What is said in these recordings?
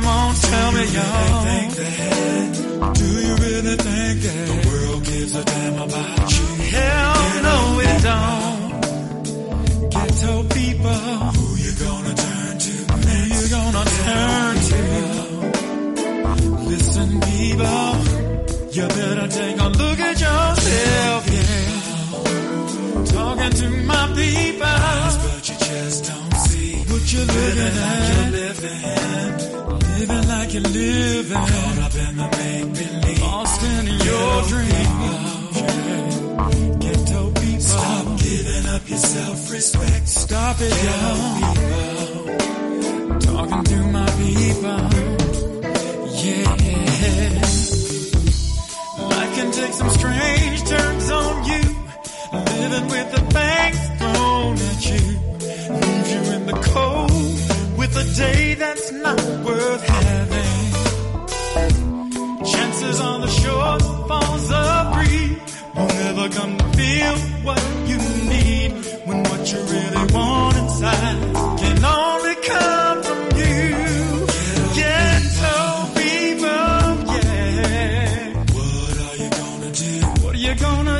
Come on, tell me, y'all. Think that? Do you really think that the world gives a damn about you? Hell no, it don't. Ghetto people, who you gonna turn to? Who you gonna turn to? Listen, people, you better take a look at yourself, yeah. Talking to my people, but you just don't see what you're living like you're living, living like you're living. Caught up in the make believe, lost in your dream. Ghetto people, stop giving up your self-respect. Stop it, yo. Talking to my people, yeah. Life can take some strange turns on you. Living with the things thrown at you. Leaves you in the cold with a day that's not worth having. Chances on the shortfalls of greed won't ever come to feel what you need when what you really want inside can only come from you. Ghetto people, yeah. What are you gonna Now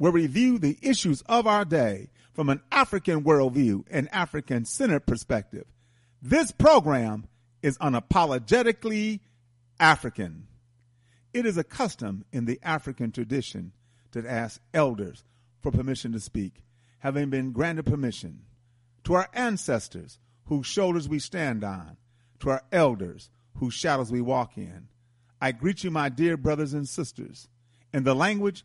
we view the issues of our day from an African worldview and African centered perspective. This program is unapologetically African. It is a custom in the African tradition to ask elders for permission to speak, having been granted permission. To our ancestors, whose shoulders we stand on, to our elders, whose shadows we walk in, I greet you, my dear brothers and sisters, in the language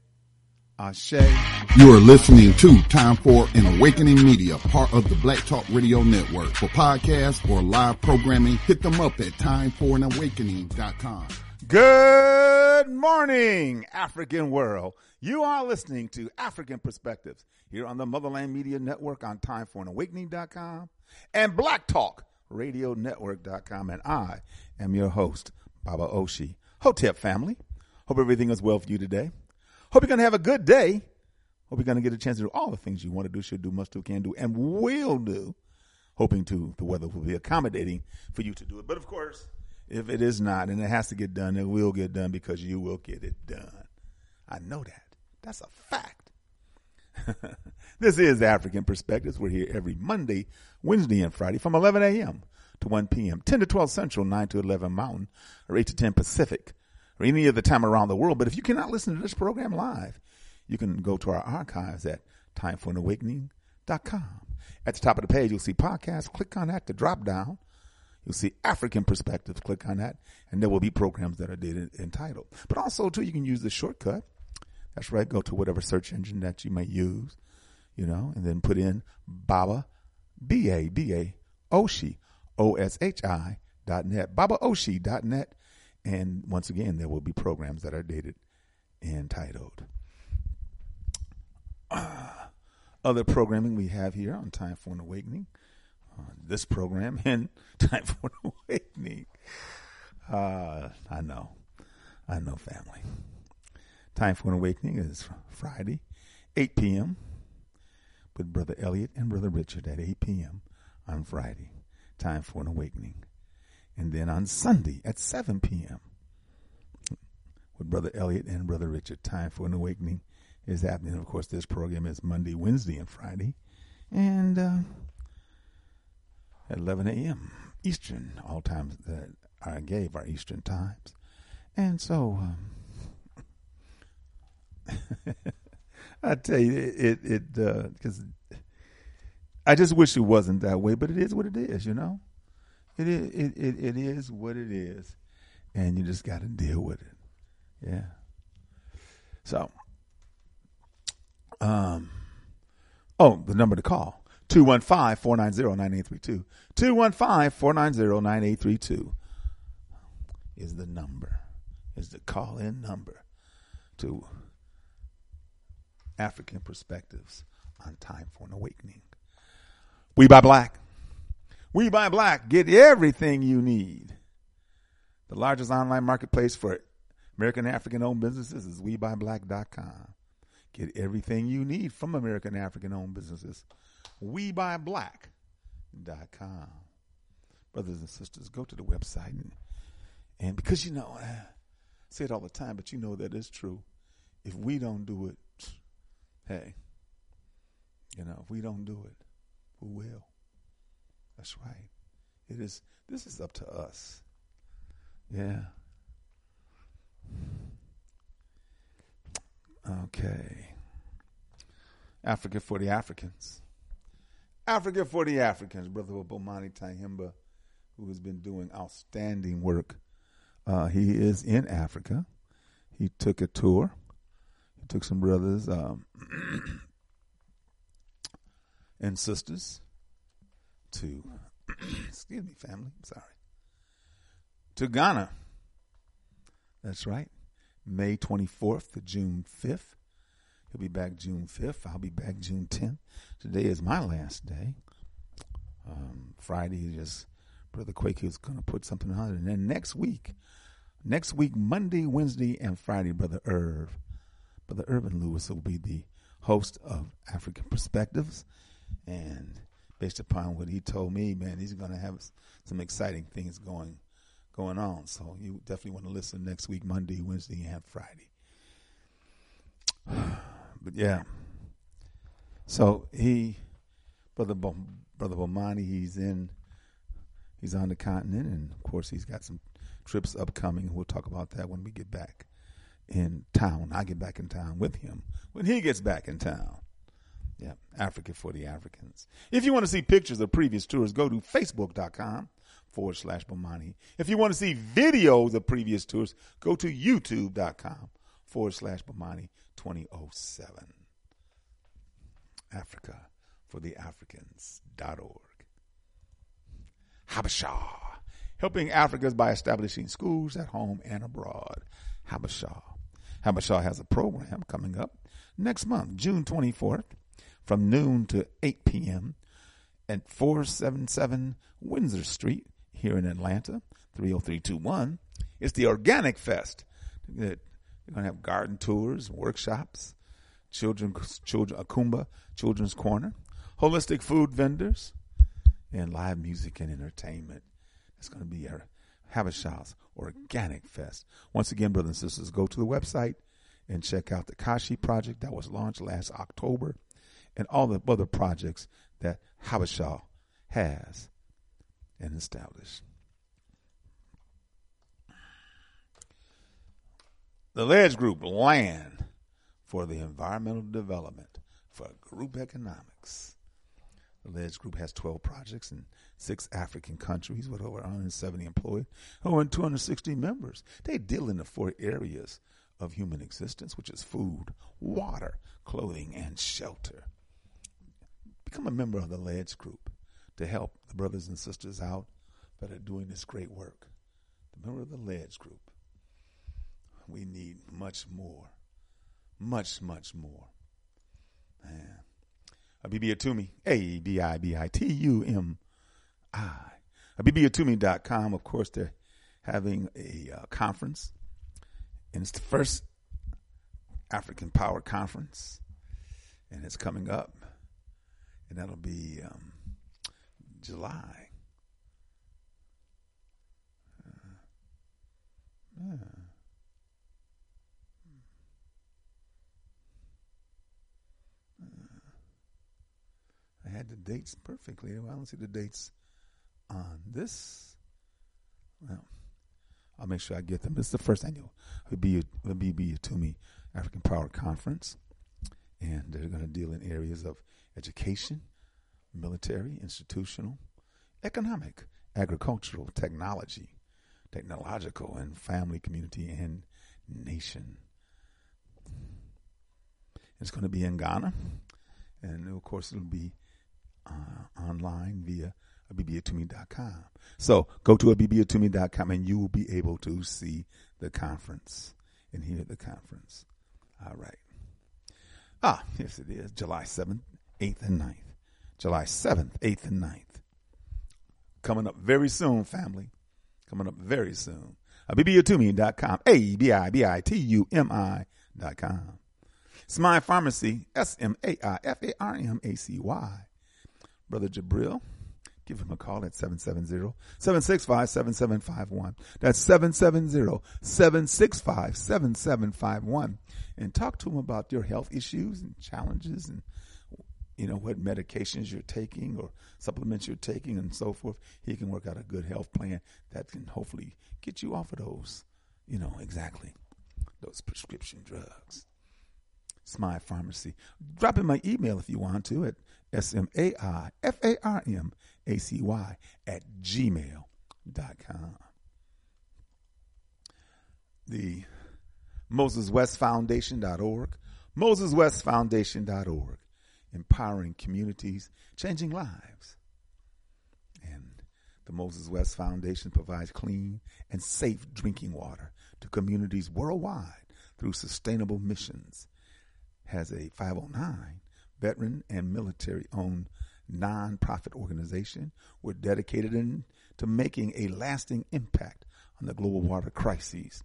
Ashe. You are listening to Time for an Awakening Media, part of the Black Talk Radio Network. For podcasts or live programming, hit them up at timeforanawakening.com. Good morning, African world. You are listening to African Perspectives here on the Motherland Media Network on timeforanawakening.com and Black Talk Radio Network.com. And I am your host, Baba Oshi. Hotep family. Hope everything is well for you today. Hope you're going to have a good day. Hope you're going to get a chance to do all the things you want to do, should do, must do, can do, and will do. Hoping to the weather will be accommodating for you to do it. But of course, if it is not and it has to get done, it will get done because you will get it done. I know that. That's a fact. this is African Perspectives. We're here every Monday, Wednesday, and Friday from 11 a.m. to 1 p.m., 10 to 12 Central, 9 to 11 Mountain, or 8 to 10 Pacific, or any other time around the world. But if you cannot listen to this program live, you can go to our archives at timeforanawakening.com. At the top of the page, you'll see podcasts. Click on that to drop down. You'll see African Perspectives. Click on that, and there will be programs that are dated entitled. But also, too, you can use the shortcut. That's right. Go to whatever search engine that you may use, you know, and then put in Baba, B A B A, Oshi, O S H I dot net, BabaOshi dot net. And once again, there will be programs that are dated and titled. Uh, other programming we have here on Time for an Awakening. Uh, this program and Time for an Awakening. Uh, I know. I know, family. Time for an Awakening is Friday, 8 p.m. with Brother Elliot and Brother Richard at 8 p.m. on Friday. Time for an Awakening. And then on Sunday at 7 p.m. with Brother Elliot and Brother Richard. Time for an Awakening is happening. Of course, this program is Monday, Wednesday, and Friday. And uh, at 11 a.m. Eastern, all times that I gave are Eastern times. And so, um, I tell you, it, it, because uh, I just wish it wasn't that way, but it is what it is, you know? It is, it, it, it is what it is, and you just got to deal with it. Yeah. So, um, oh, the number to call 215 490 9832. 215 490 9832 is the number, is the call in number to African Perspectives on Time for an Awakening. We buy black. We buy black. Get everything you need. The largest online marketplace for American African owned businesses is WeBuyBlack.com. Get everything you need from American African owned businesses. WeBuyBlack.com. Brothers and sisters, go to the website and, and because you know, I say it all the time, but you know that is true. If we don't do it, hey, you know, if we don't do it, who will? That's right. It is. This is up to us. Yeah. Okay. Africa for the Africans. Africa for the Africans. Brother Bomani Tyehimba, who has been doing outstanding work. Uh, he is in Africa. He took a tour. He took some brothers um, and sisters to, excuse me, family, I'm sorry, to Ghana. That's right. May 24th to June 5th. He'll be back June 5th. I'll be back June 10th. Today is my last day. Um, Friday, just Brother Quake is going to put something on it. And then next week, next week, Monday, Wednesday, and Friday, Brother Irv, Brother Urban Lewis will be the host of African Perspectives. And based upon what he told me, man, he's going to have some exciting things going going on. So you definitely want to listen next week, Monday, Wednesday, and Friday. But yeah. So he, brother brother Bomani, he's in, he's on the continent, and of course he's got some trips upcoming. We'll talk about that when we get back in town. I get back in town with him when he gets back in town. Yeah, Africa for the Africans. If you want to see pictures of previous tours, go to facebook.com forward slash Bomani. If you want to see videos of previous tours, go to youtube.com forward slash Bomani 2007. Africa for the Africans.org. Habesha, helping Africans by establishing schools at home and abroad. Habesha. Habesha has a program coming up next month, June 24th, from noon to 8 p.m. at 477 Windsor Street here in Atlanta, 30321. It's the Organic Fest. They're going to have garden tours, workshops, children, children, Akumba, Children's Corner, holistic food vendors, and live music and entertainment. It's going to be our Habesha's Organic Fest. Once again, brothers and sisters, go to the website and check out the Kashi project that was launched last October and all the other projects that Habesha has and established. The Ledge Group Land for the Environmental Development for Group Economics. The Ledge Group has 12 projects in six African countries with over 170 employees, over 260 members. They deal in the four areas of human existence, which is food, water, clothing, and shelter. Become a member of the Ledge Group to help the brothers and sisters out that are doing this great work. The member of the Ledge Group. We need much more. Much, much more. Man. Abibitumi, A B I B I T U M I. Abibitumi.com. Of course, they're having a uh, conference, and it's the first African Power Conference, and it's coming up, and that'll be um, July. Uh, yeah. I had the dates perfectly. Well, I don't see the dates on this. Well, I'll make sure I get them. It's the first annual BB Atumi African Power Conference, and they're going to deal in areas of education, military, institutional, economic, agricultural, technology, technological, and family, community, and nation. It's going to be in Ghana, and of course, it'll be uh, online via abibitumi.com. So go to abibitumi.com and you will be able to see the conference and hear the conference. All right. Ah, yes, it is. July 7th, 8th, and 9th. July 7th, 8th, and 9th. Coming up very soon, family. Coming up very soon. abibitumi.com. A-B-I-B-I-T-U-M-I.com. Smai Farmacy, S-M-A-I-F-A-R-M-A-C-Y Brother Jabril. Give him a call at 770-765-7751. That's 770-765-7751. And talk to him about your health issues and challenges and you know what medications you're taking or supplements you're taking and so forth. He can work out a good health plan that can hopefully get you off of those, you know, exactly those prescription drugs. Smai Farmacy. Drop in my email if you want to at S M A I F A R M A C Empowering communities, changing lives. And the Moses West Foundation provides clean and safe drinking water to communities worldwide through sustainable missions. Has a 509 veteran and military owned nonprofit organization. We're dedicated in, to making a lasting impact on the global water crises.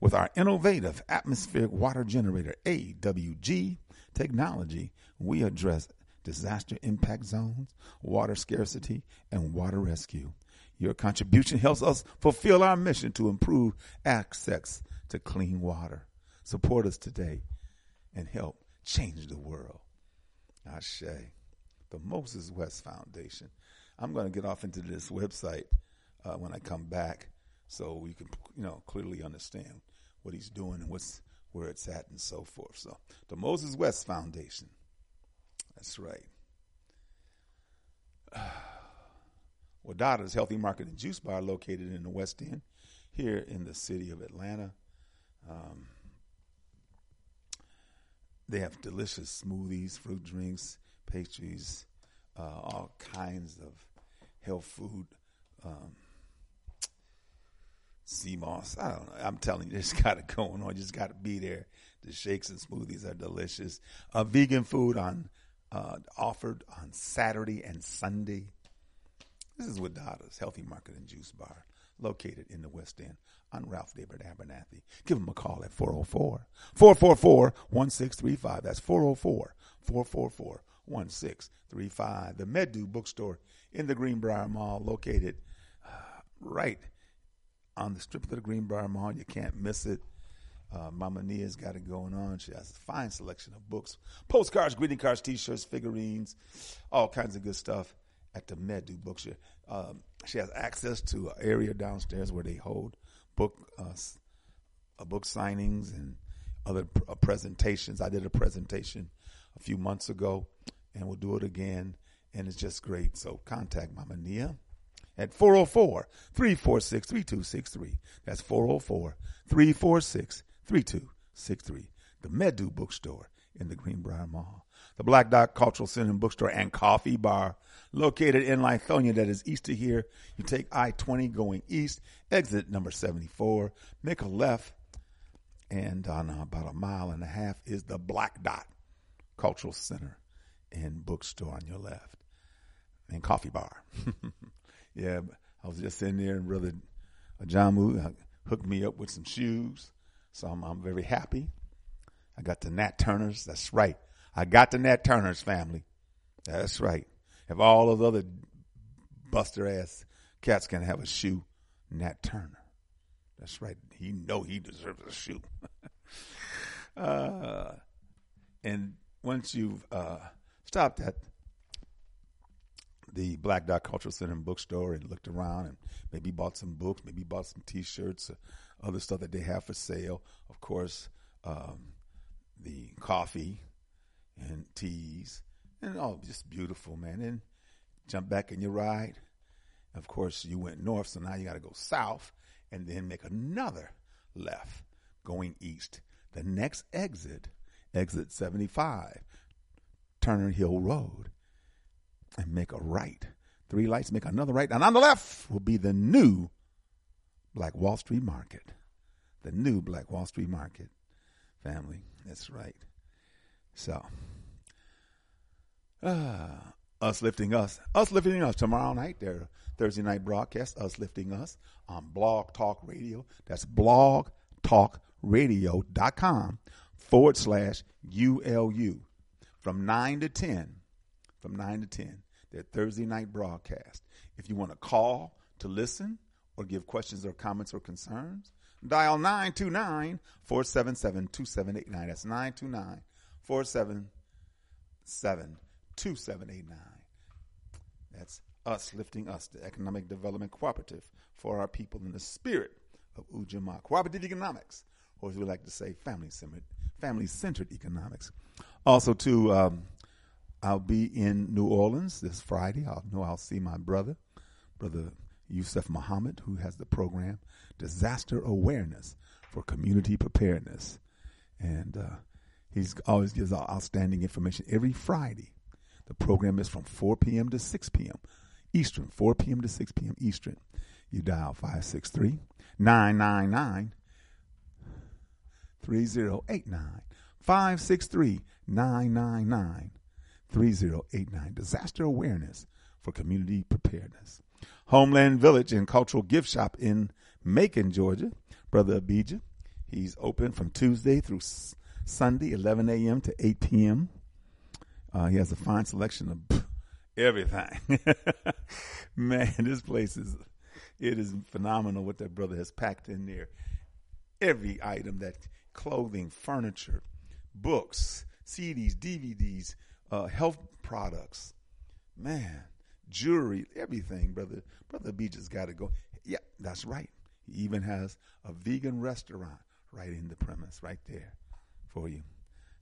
With our innovative atmospheric water generator, AWG technology, we address disaster impact zones, water scarcity, and water rescue. Your contribution helps us fulfill our mission to improve access to clean water. Support us today and help change the world. Ashe, the Moses West Foundation. I'm going to get off into this website uh, when I come back so we can, you know, clearly understand what he's doing and what's where it's at and so forth. So, the Moses West Foundation. That's right. Wadada's Healthy Market and Juice Bar, located in the West End, here in the city of Atlanta. Um, they have delicious smoothies, fruit drinks, pastries, uh, all kinds of health food. Um, sea moss. I don't know. I'm telling you, just got it going on. You just got to be there. The shakes and smoothies are delicious. Uh, vegan food on uh, offered on Saturday and Sunday. This is Wadada's Healthy Market and Juice Bar, located in the West End on Ralph David Abernathy. Give them a call at 404 444 1635. That's 404 444 1635. The Medu Bookstore in the Greenbrier Mall, located uh, right on the strip of the Greenbrier Mall. You can't miss it. Uh, Mama Nia's got it going on. She has a fine selection of books, postcards, greeting cards, T-shirts, figurines, all kinds of good stuff at the Medu Bookstore. Um, she has access to an area downstairs where they hold book uh, uh, book signings and other uh, presentations. I did a presentation a few months ago, and we'll do it again. And it's just great. So contact Mama Nia at 404 346 3263. That's 404 346 3263. The Medu Bookstore in the Greenbrier Mall. The Black Dot Cultural Center and Bookstore and Coffee Bar located in Lithonia that is east of here. You take I-20 going east, exit number 74, make a left, and uh, on about a mile and a half is the Black Dot Cultural Center and Bookstore on your left and Coffee Bar. yeah, I was just in there and Brother Ajamu hooked me up with some shoes. So I'm, I'm very happy. I got the Nat Turners. That's right. I got the Nat Turners family. That's right. If all those other buster ass cats can have a shoe, Nat Turner. That's right. He know he deserves a shoe. uh, and once you've uh, stopped at the Black Dot Cultural Center and Bookstore and looked around and maybe bought some books, maybe bought some T-shirts, uh, other stuff that they have for sale. Of course, um, the coffee and teas and all just beautiful, man. And jump back in your ride. Of course, you went north, so now you got to go south and then make another left going east. The next exit, exit 75, Turner Hill Road, and make a right. Three lights, make another right. And on the left will be the new Black Wall Street Market. The new Black Wall Street Market. Family, that's right. So, uh, us lifting us, us lifting us tomorrow night. Their Thursday night broadcast, us lifting us on Blog Talk Radio. That's blogtalkradio.com forward slash ULU from 9 to 10. From 9 to 10, their Thursday night broadcast. If you want to call to listen or give questions or comments or concerns, dial 929 477 2789. That's 929 477 2789. That's us lifting us, the Economic Development Cooperative for our people in the spirit of Ujamaa. Cooperative economics, or as we like to say, family centered, economics. Also, to um, I'll be in New Orleans this Friday. I'll know I'll see my brother, brother Yusuf Muhammad, who has the program Disaster Awareness for Community Preparedness, and uh, he's always gives outstanding information every Friday the program is from 4 p.m. to 6 p.m. Eastern, 4 p.m. to 6 p.m. Eastern. You dial 563 999 3089. 563 999 3089. Disaster awareness for community preparedness. Homeland Village and Cultural Gift Shop in Macon, Georgia. Brother Abijah He's open from Tuesday through Sunday, 11 a.m. to 8 p.m. Uh, he has a fine selection of everything. Man, this place is it is phenomenal what that brother has packed in there. Every item that clothing, furniture, books, CDs, DVDs, uh, health products, man, jewelry, everything, brother. Brother B just got to go. Yeah, that's right. He even has a vegan restaurant right in the premise, right there for you.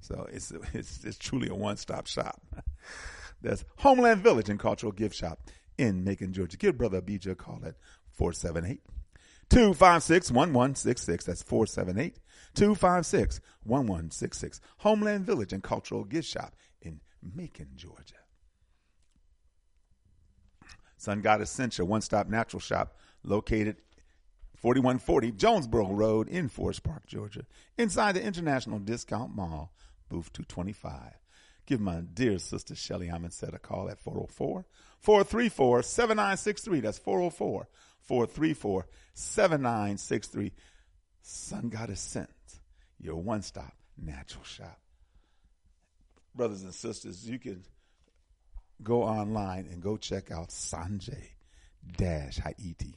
So it's it's, it's truly a one stop shop. That's Homeland Village and Cultural Gift Shop in Macon, Georgia. Give Brother Abijah a call at 478 256 1166. That's 478 256 1166. Homeland Village and Cultural Gift Shop Macon, Georgia. Sun God Essentia, one stop natural shop located 4140 Jonesboro Road in Forest Park, Georgia, inside the International Discount Mall, booth 225. Give my dear sister Shelly Amansett a call at 404 434 7963. That's 404 434 7963. Sun God Sent, your one stop natural shop. Brothers and sisters, you can go online and go check out sonje haiti.org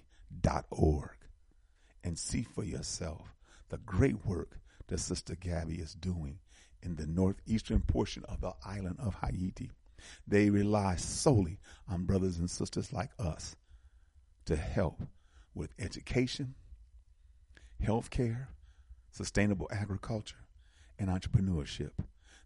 and see for yourself the great work that Sister Gabby is doing in the northeastern portion of the island of Haiti. They rely solely on brothers and sisters like us to help with education, health care, sustainable agriculture, and entrepreneurship.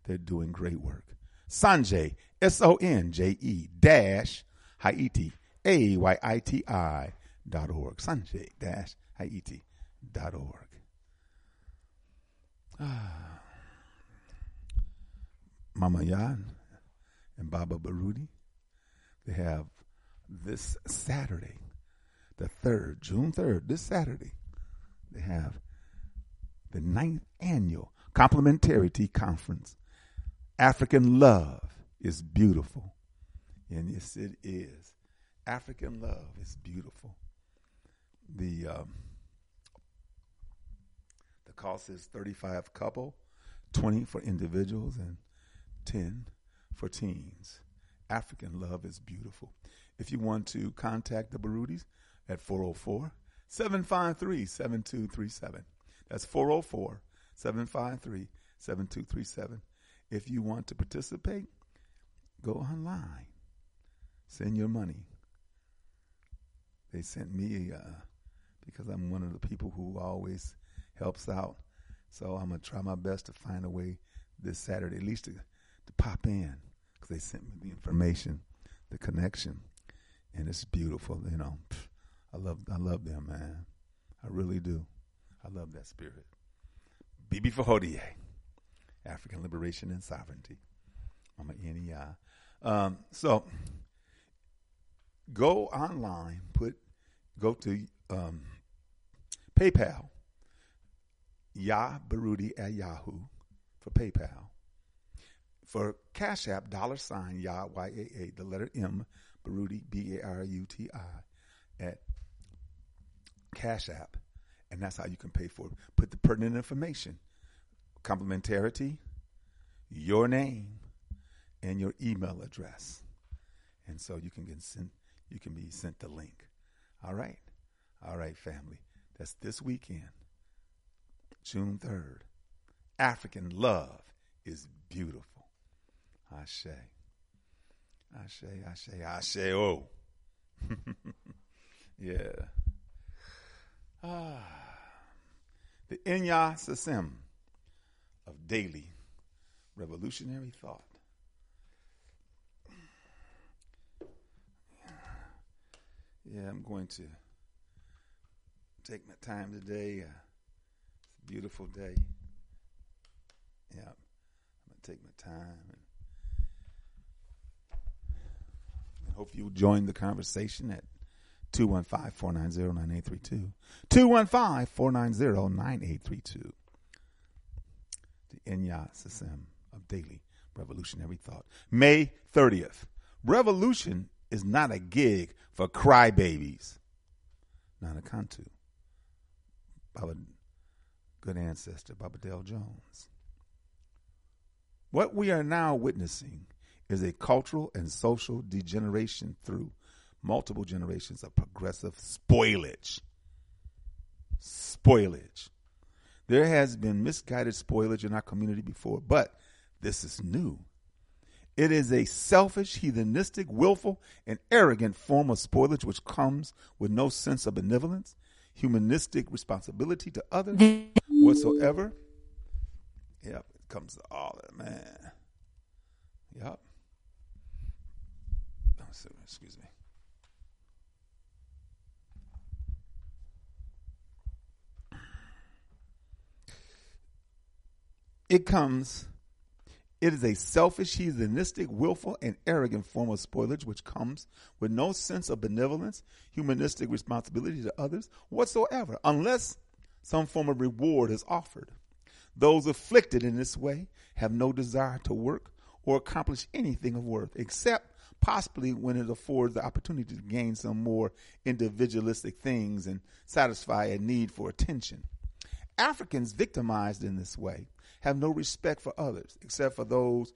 They're doing great work. Sonje, S O N J E dash Haiti, A Y I T I dot org. Sonje dash Haiti dot org. Ah. Mama Yan and Baba Baruti, they have this Saturday, the 3rd, June 3rd, this Saturday, they have the ninth annual Complementarity Conference. African love is beautiful. And yes, it is. African love is beautiful. The um, the cost is 35 couple, 20 for individuals, and 10 for teens. African love is beautiful. If you want to contact the Barutis at 404 753 7237. That's 404 753 7237. If you want to participate, go online. Send your money. They sent me uh, because I'm one of the people who always helps out. So I'm going to try my best to find a way this Saturday, at least to to pop in because they sent me the information, the connection, and it's beautiful. You know, I love I love them, man. I really do. I love that spirit. Bibi Fahodie, African Liberation and Sovereignty. Mama NEI. Um, so go online, put go to um, PayPal, Ya Baruti at Yahoo for PayPal for Cash App, dollar sign Yah, Y-A-A, the letter M, Baruti, B-A-R-U-T-I, at Cash App. And that's how you can pay for it. Put the pertinent information, complementarity, your name, and your email address. And so you can get sent, you can be sent the link. All right? All right, family. That's this weekend, June 3rd. African love is beautiful. Ashe. Ashe, Ashe, Ashe, oh. yeah. Ah. The Inya Sasim of daily revolutionary thought. Yeah, I'm going to take my time today. Uh, it's a beautiful day. Yeah, I'm going to take my time and, hope you'll join the conversation at 215 490 9832. 215 490 9832 in Sassim of Daily Revolutionary Thought. May 30th. Revolution is not a gig for crybabies. Nana Kantu. Baba, good ancestor, Baba Dale Jones. What we are now witnessing is a cultural and social degeneration through multiple generations of progressive spoilage. Spoilage. There has been misguided spoilage in our community before, but this is new. It is a selfish, heathenistic, willful, and arrogant form of spoilage which comes with no sense of benevolence, humanistic responsibility to others whatsoever. Yep, it comes to all that, man. Yep. Excuse me. It comes it is a selfish, heathenistic, willful, and arrogant form of spoilage which comes with no sense of benevolence, humanistic responsibility to others whatsoever, unless some form of reward is offered. Those afflicted in this way have no desire to work or accomplish anything of worth, except possibly when it affords the opportunity to gain some more individualistic things and satisfy a need for attention. Africans victimized in this way have no respect for others except for those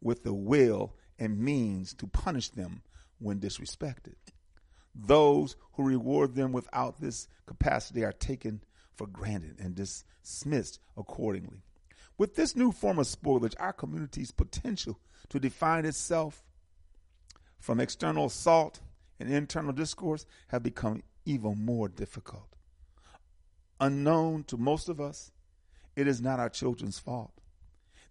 with the will and means to punish them when disrespected. Those who reward them without this capacity are taken for granted and dismissed accordingly. With this new form of spoilage, our community's potential to define itself from external assault and internal discourse have become even more difficult. Unknown to most of us, it is not our children's fault.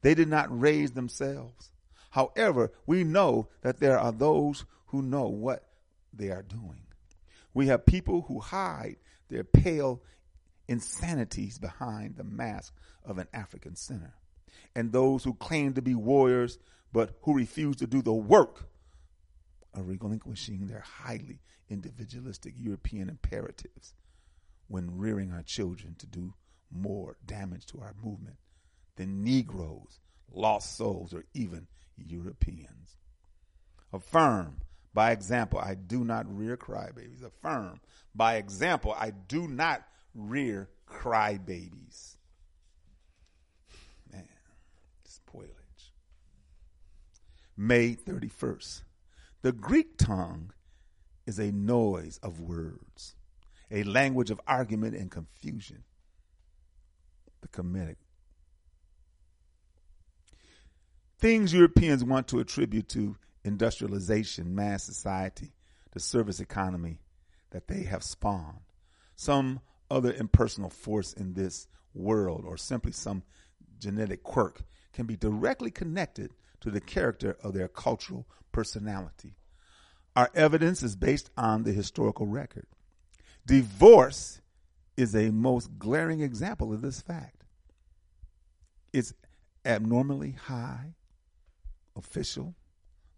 They did not raise themselves. However, we know that there are those who know what they are doing. We have people who hide their pale insanities behind the mask of an African sinner, and those who claim to be warriors but who refuse to do the work of relinquishing their highly individualistic European imperatives when rearing our children to do more damage to our movement than Negroes, lost souls, or even Europeans. Affirm by example, I do not rear crybabies. Affirm by example, I do not rear crybabies. Man, spoilage. May 31st. The Greek tongue is a noise of words, a language of argument and confusion Kemetic. Things Europeans want to attribute to industrialization, mass society, the service economy that they have spawned, some other impersonal force in this world, or simply some genetic quirk, can be directly connected to the character of their cultural personality. Our evidence is based on the historical record. Divorce is a most glaring example of this fact. It's abnormally high official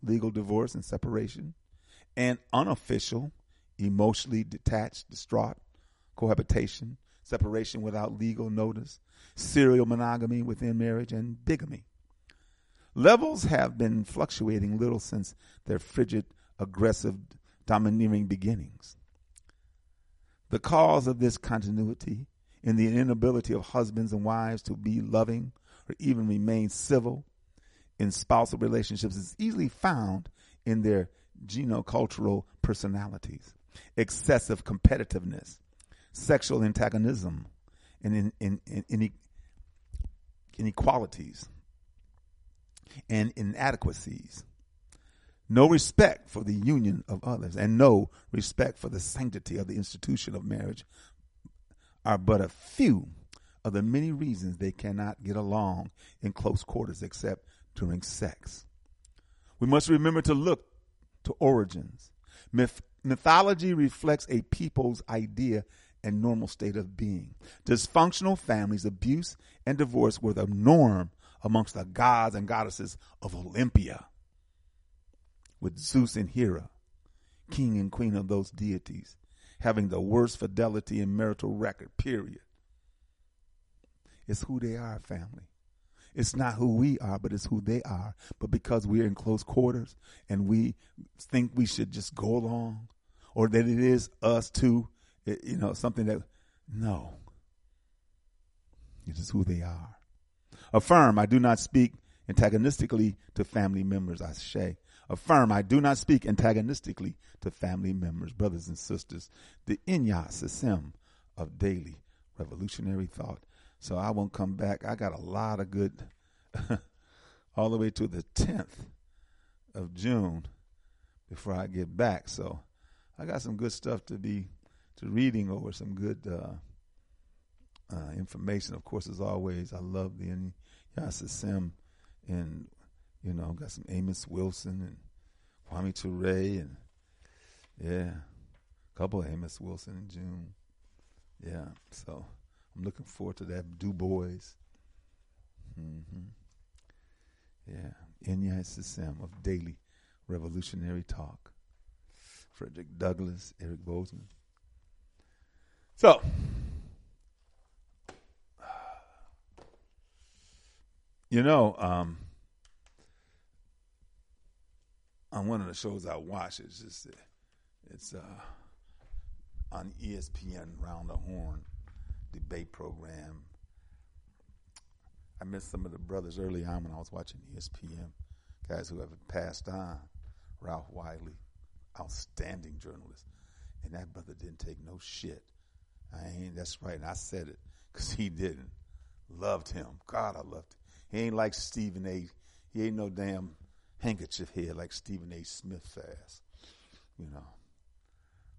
legal divorce and separation, and unofficial emotionally detached, distraught cohabitation, separation without legal notice, serial monogamy within marriage, and bigamy. Levels have been fluctuating little since their frigid, aggressive, domineering beginnings. The cause of this continuity in the inability of husbands and wives to be loving or even remain civil in spousal relationships is easily found in their genocultural personalities, excessive competitiveness, sexual antagonism, and in, in, in, in inequalities and inadequacies. No respect for the union of others, and no respect for the sanctity of the institution of marriage are but a few of the many reasons they cannot get along in close quarters except during sex. We must remember to look to origins. Myth- mythology reflects a people's idea and normal state of being. Dysfunctional families, abuse, and divorce were the norm amongst the gods and goddesses of Olympia with Zeus and Hera, king and queen of those deities, having the worst fidelity and marital record, period. It's who they are, family. It's not who we are, but it's who they are. But because we're in close quarters and we think we should just go along, or that it is us too, it, you know, something that, no. It is who they are. Affirm, I do not speak antagonistically to family members, I say. Affirm, I do not speak antagonistically to family members, brothers and sisters. The Inya System of daily revolutionary thought. So I won't come back. I got a lot of good, all the way to the 10th of June before I get back. So I got some good stuff to be to reading over, some good uh, uh, information. Of course, as always, I love the Yasa Sim and you know got some Amos Wilson and Kwame Ture and yeah, a couple of Amos Wilson in June. Yeah, so I'm looking forward to that. Du Bois. Mm-hmm. Yeah, Inya Sisem of Daily Revolutionary Talk. Frederick Douglass, Eric Bozeman. So, you know, um, on one of the shows I watch, it's just it's uh, on ESPN Round the Horn debate program. I missed some of the brothers early on when I was watching ESPN, guys who have passed on. Ralph Wiley, outstanding journalist, and that brother didn't take no shit. I ain't. That's right. And I said it because he didn't. Loved him. God, I loved him. He ain't like Stephen A. He ain't no damn handkerchief head like Stephen A. Smith fast. You know.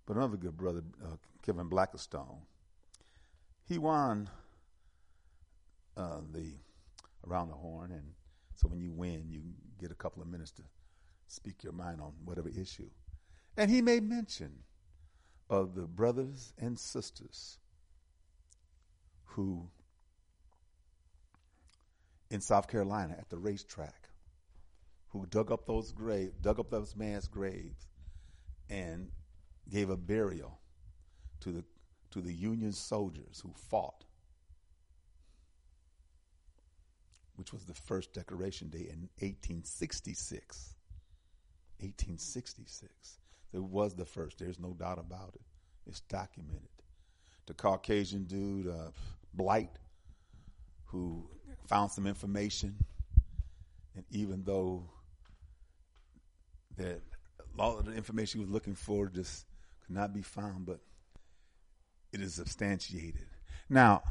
But another good brother, uh, Kevin Blackistone, he won uh, the around the horn, and so when you win, you get a couple of minutes to speak your mind on whatever issue. And he made mention of the brothers and sisters who, in South Carolina at the racetrack, who dug up those grave, dug up those man's graves, and gave a burial to the to the Union soldiers who fought, which was the first Decoration Day in 1866. 1866. It was the first. There's no doubt about it. It's documented. The Caucasian dude, uh, Blight, who found some information, and even though that a lot of the information he was looking for just could not be found, but it is substantiated. Now,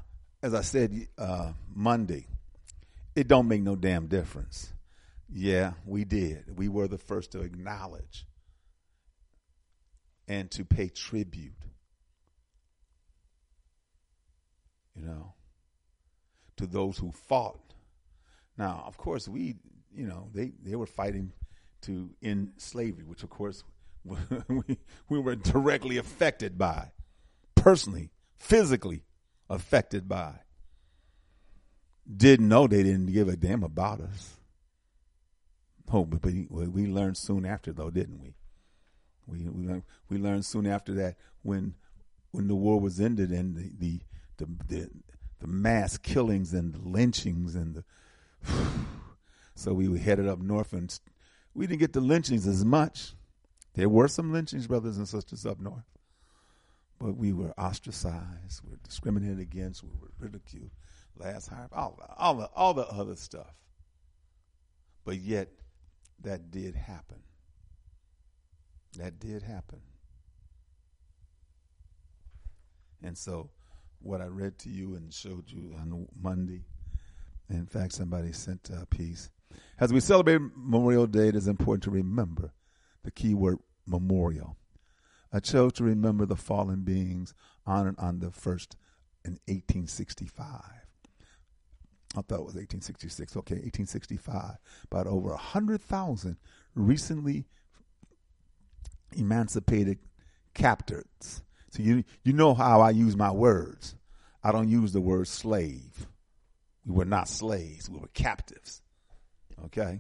as I said uh, Monday, it don't make no damn difference. Yeah, we did. We were the first to acknowledge and to pay tribute. You know, to those who fought. Now, of course, we, you know, they, they were fighting to end slavery, which, of course, we, we were directly affected by, personally, physically affected by. Didn't know they didn't give a damn about us. Oh, but, but we learned soon after, though, didn't we? We we learned, we learned soon after that when when the war was ended and the the the, the, the mass killings and the lynchings and the so we were headed up north and we didn't get the lynchings as much. There were some lynchings, brothers and sisters, up north, but we were ostracized, we were discriminated against, we were ridiculed, last hire, all all the all the other stuff. But yet, that did happen. That did happen. And so, what I read to you and showed you on Monday, in fact, somebody sent uh, a piece. As we celebrate Memorial Day, it is important to remember the key word memorial. I chose to remember the fallen beings honored on the first in 1865. I thought it was 1866. Okay, 1865. About over 100,000 recently emancipated captors. So you you know how I use my words. I don't use the word slave. We were not slaves. We were captives. Okay?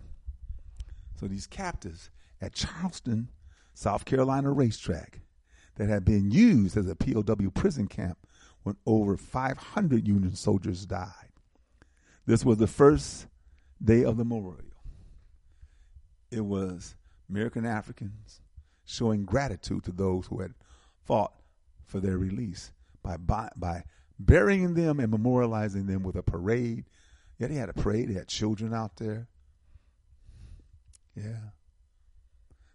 So these captives at Charleston, South Carolina racetrack that had been used as a POW prison camp when over 500 Union soldiers died. This was the first day of the memorial. It was American Africans, showing gratitude to those who had fought for their release by, by, by burying them and memorializing them with a parade. Yeah, they had a parade. They had children out there. Yeah.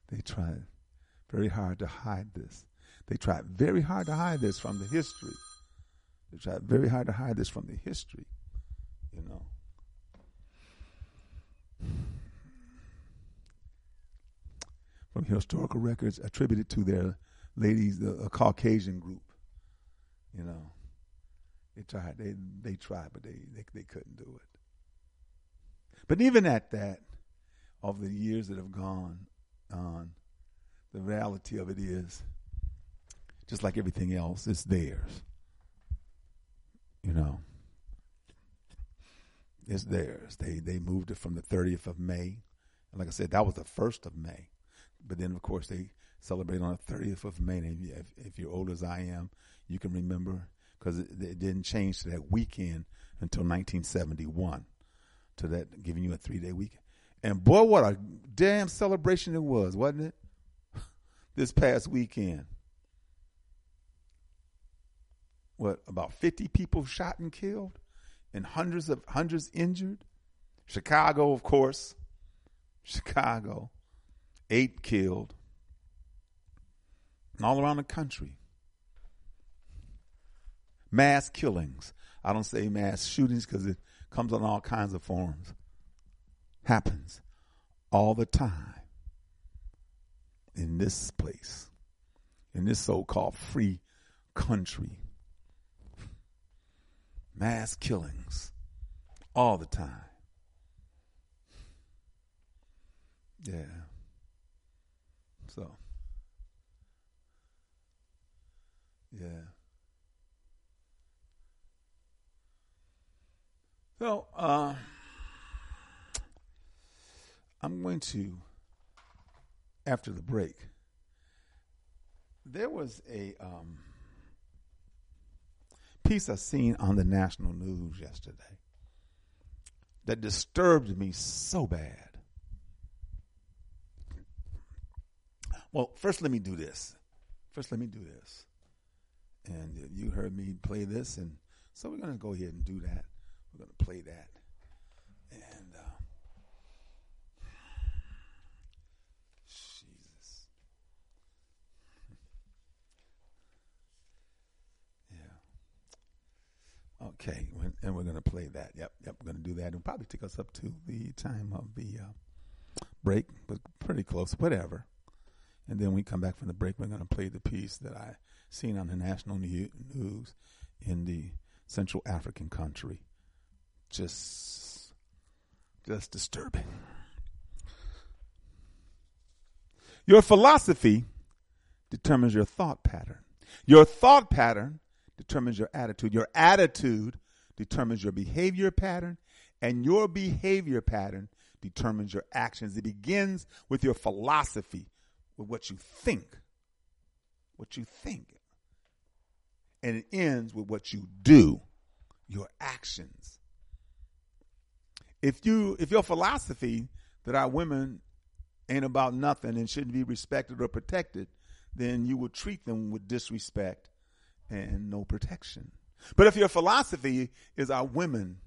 They tried very hard to hide this. They tried very hard to hide this from the history. They tried very hard to hide this from the history, you know. From historical records attributed to their ladies, the, a Caucasian group, you know. They tried, they they tried, but they, they they couldn't do it. But even at that, of the years that have gone on, the reality of it is, just like everything else, it's theirs. You know, it's theirs. They they moved it from the 30th of May, and like I said, that was the first of May. But then, of course, they celebrate on the 30th of May. And if, if you're old as I am, you can remember because it, it, didn't change to that weekend until 1971. To that, giving you a three day weekend. And boy, what a damn celebration it was, wasn't it? This past weekend. What about 50 people shot and killed and hundreds of hundreds injured? Chicago, of course. Chicago. 8 killed. And all around the country. Mass killings. I don't say mass shootings because it comes in all kinds of forms. Happens all the time in this place, in this so called free country. Mass killings all the time. Yeah. So, yeah. So, uh, I'm going to after the break, there was a um, piece I seen on the national news yesterday that disturbed me so bad. Well, first let me do this. First let me do this. And you heard me play this, and so we're going to go ahead and do that. We're going to play that. Okay, and we're going to play that. Yep, yep, we're going to do that. It'll probably take us up to the time of the uh, break, but pretty close, whatever. And then we come back from the break, we're going to play the piece that I seen on the national news in the Central African country. Just, just disturbing. Your philosophy determines your thought pattern. Your thought pattern determines your attitude. Your attitude determines your behavior pattern, and your behavior pattern determines your actions. It begins with your philosophy, with what you think. What you think. And it ends with what you do, your actions. If you if your philosophy that our women ain't about nothing and shouldn't be respected or protected, then you will treat them with disrespect and no protection. But if your philosophy is our women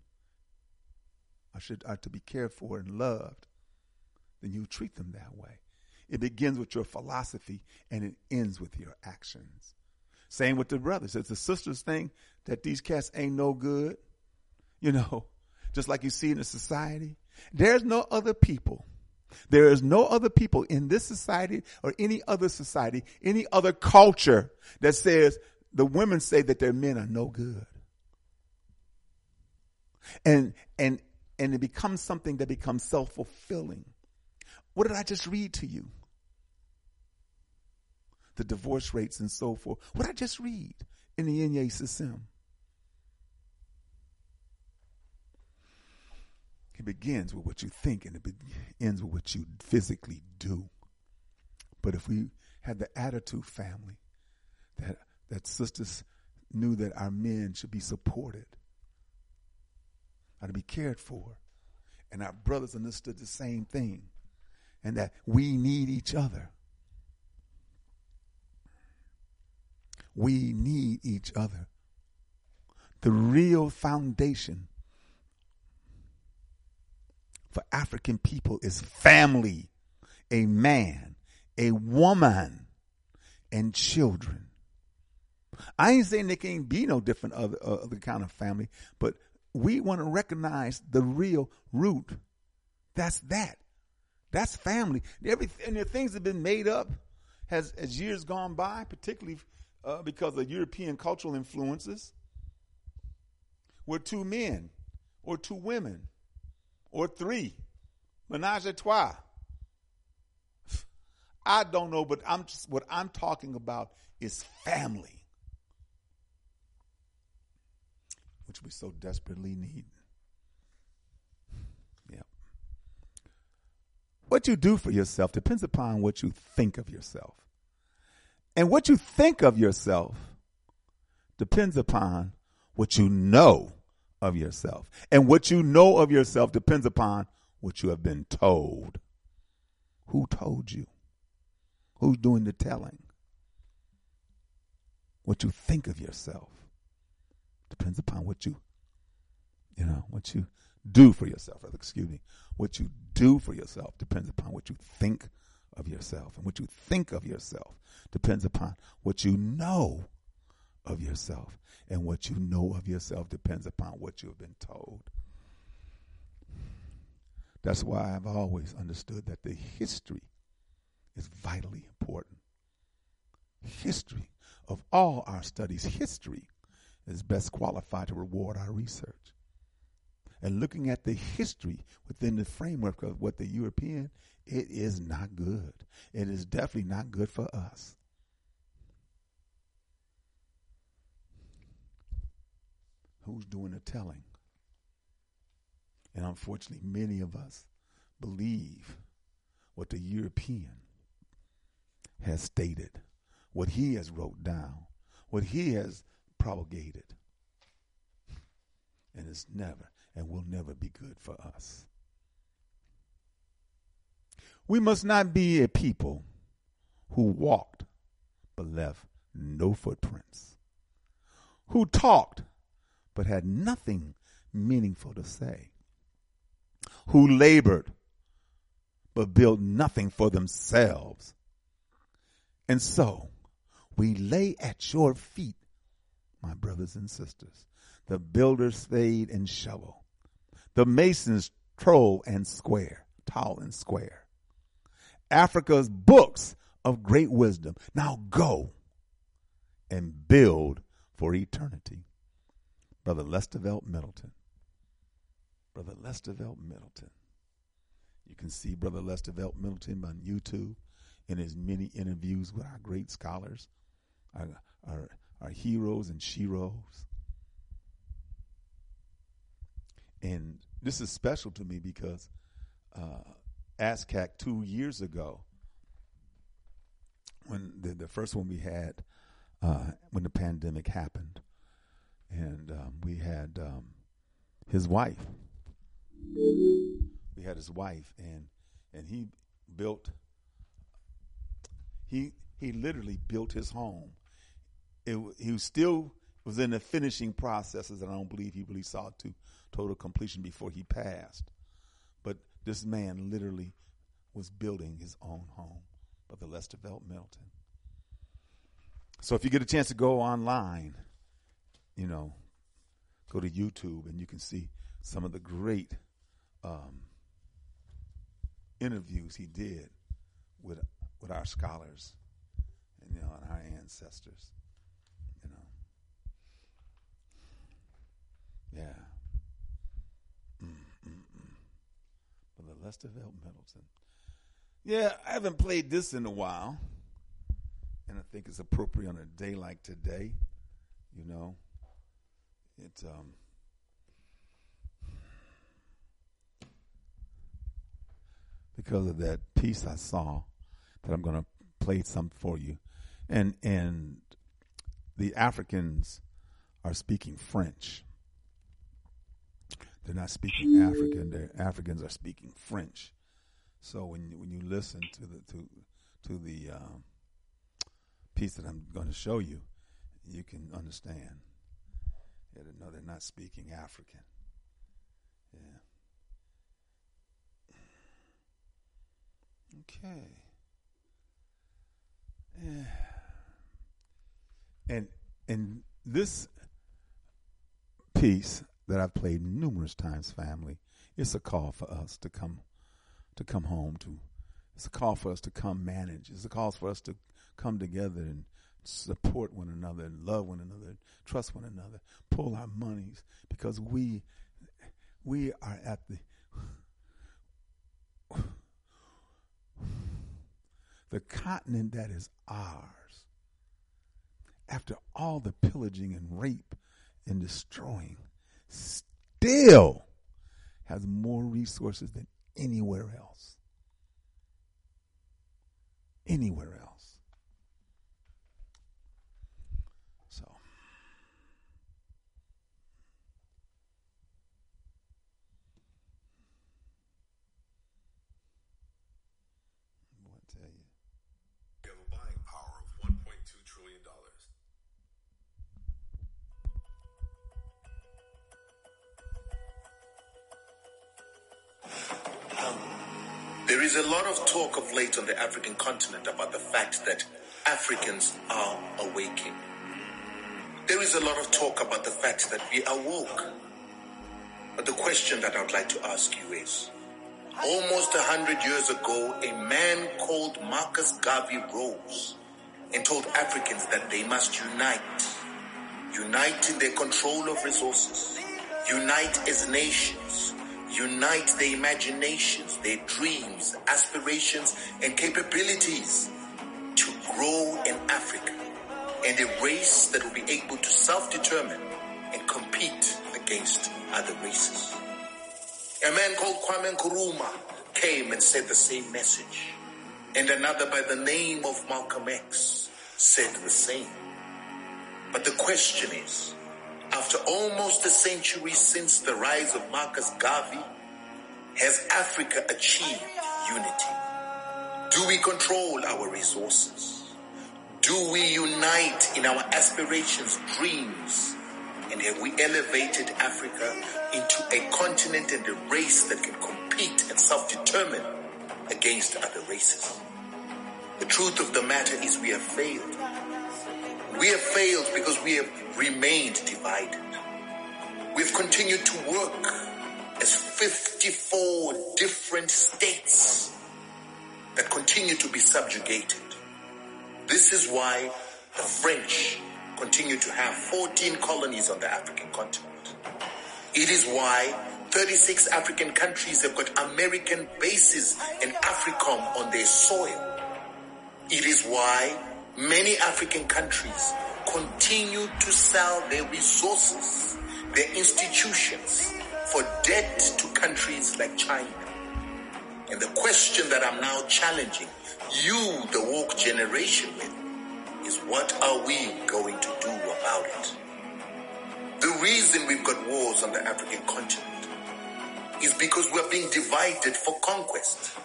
are, should, are to be cared for and loved, then you treat them that way. It begins with your philosophy and it ends with your actions. Same with the brothers. It's the sisters think that these cats ain't no good. You know, just like you see in the society. There's no other people. There is no other people in this society or any other society, any other culture that says the women say that their men are no good. And and and it becomes something that becomes self-fulfilling. What did I just read to you? The divorce rates and so forth. What I just read in the Inye Sim? It begins with what you think and it ends with what you physically do. But if we had the attitude family that that sisters knew that our men should be supported, are to be cared for, and our brothers understood the same thing, and that we need each other. We need each other. the real foundation for African people is family, a man, a woman, and children. I ain't saying there can't be no different other, uh, other kind of family, but we want to recognize the real root. That's that. That's family. Everything, and the things have been made up as, as years gone by, particularly uh, because of European cultural influences. Were two men, or two women, or three, menage a trois. I don't know, but I'm just what I'm talking about is family. Which we so desperately need. Yeah. What you do for yourself depends upon what you think of yourself. And what you think of yourself depends upon what you know of yourself. And what you know of yourself depends upon what you have been told. Who told you? Who's doing the telling? What you think of yourself depends upon what you, you know, what you do for yourself. Excuse me, what you do for yourself depends upon what you think of yourself, and what you think of yourself depends upon what you know of yourself, and what you know of yourself depends upon what you have been told. That's why I've always understood that the history is vitally important. History of all our studies, history is best qualified to reward our research. And looking at the history within the framework of what the European, it is not good. It is definitely not good for us. Who's doing the telling? And unfortunately, many of us believe what the European has stated, what he has wrote down, what he has propagated. And it's never and will never be good for us. We must not be a people who walked but left no footprints, who talked but had nothing meaningful to say, who labored but built nothing for themselves. And so we lay at your feet my brothers and sisters. The builders spade and shovel. The masons troll and square, tall and square. Africa's books of great wisdom. Now go and build for eternity. Brother Listervelt Middleton. Brother Listervelt Middleton. You can see Brother Listervelt Middleton on YouTube in his many interviews with our great scholars, our, our our heroes and sheroes. And this is special to me because uh, ASCAC two years ago, when the, the first one we had, uh, when the pandemic happened, and um, we had um, his wife. We had his wife, and and he built. He he literally built his home it, he was still was in the finishing processes, and I don't believe he really saw to total completion before he passed. But this man literally was building his own home, Brother Listervelt Middleton. So if you get a chance to go online, you know, go to YouTube and you can see some of the great um, interviews he did with with our scholars and you know and our ancestors. Yeah. Mm-mm-mm. Brother Listervelt Middleton. Yeah, I haven't played this in a while. And I think it's appropriate on a day like today. You know, it's um, because of that piece I saw that I'm going to play some for you, and and the Africans are speaking French. They're not speaking African. Their Africans are speaking French. So when you, when you listen to the to to the um, piece that I'm going to show you, you can understand. Yeah, no, they're not speaking African. Yeah. Okay. Yeah. And and this piece that I've played numerous times, family, it's a call for us to come to come home to. It's a call for us to come manage. It's a call for us to come together and support one another and love one another and trust one another. Pull our monies because we we are at the the continent that is ours. After all the pillaging and rape and destroying, still has more resources than anywhere else. Anywhere else. There is a lot of talk of late on the African continent about the fact that Africans are awaking. There is a lot of talk about the fact that we are woke. But the question that I would like to ask you is, almost a hundred years ago, a man called Marcus Garvey rose and told Africans that they must unite. Unite in their control of resources. Unite as nations. Unite their imaginations, their dreams, aspirations, and capabilities to grow in Africa and a race that will be able to self-determine and compete against other races. A man called Kwame Nkrumah came and said the same message. And another by the name of Malcolm X said the same. But the question is, after almost a century since the rise of Marcus Garvey, has Africa achieved unity? Do we control our resources? Do we unite in our aspirations, dreams? And have we elevated Africa into a continent and a race that can compete and self-determine against other races? The truth of the matter is we have failed. We have failed because we have remained divided. We've continued to work as 54 different states that continue to be subjugated. This is why the French continue to have 14 colonies on the African continent. It is why 36 African countries have got American bases and AFRICOM on their soil. It is why many African countries continue to sell their resources, their institutions for debt to countries like China. And the question that I'm now challenging you, the woke generation, with is what are we going to do about it? The reason we've got wars on the African continent is because we're being divided for conquest.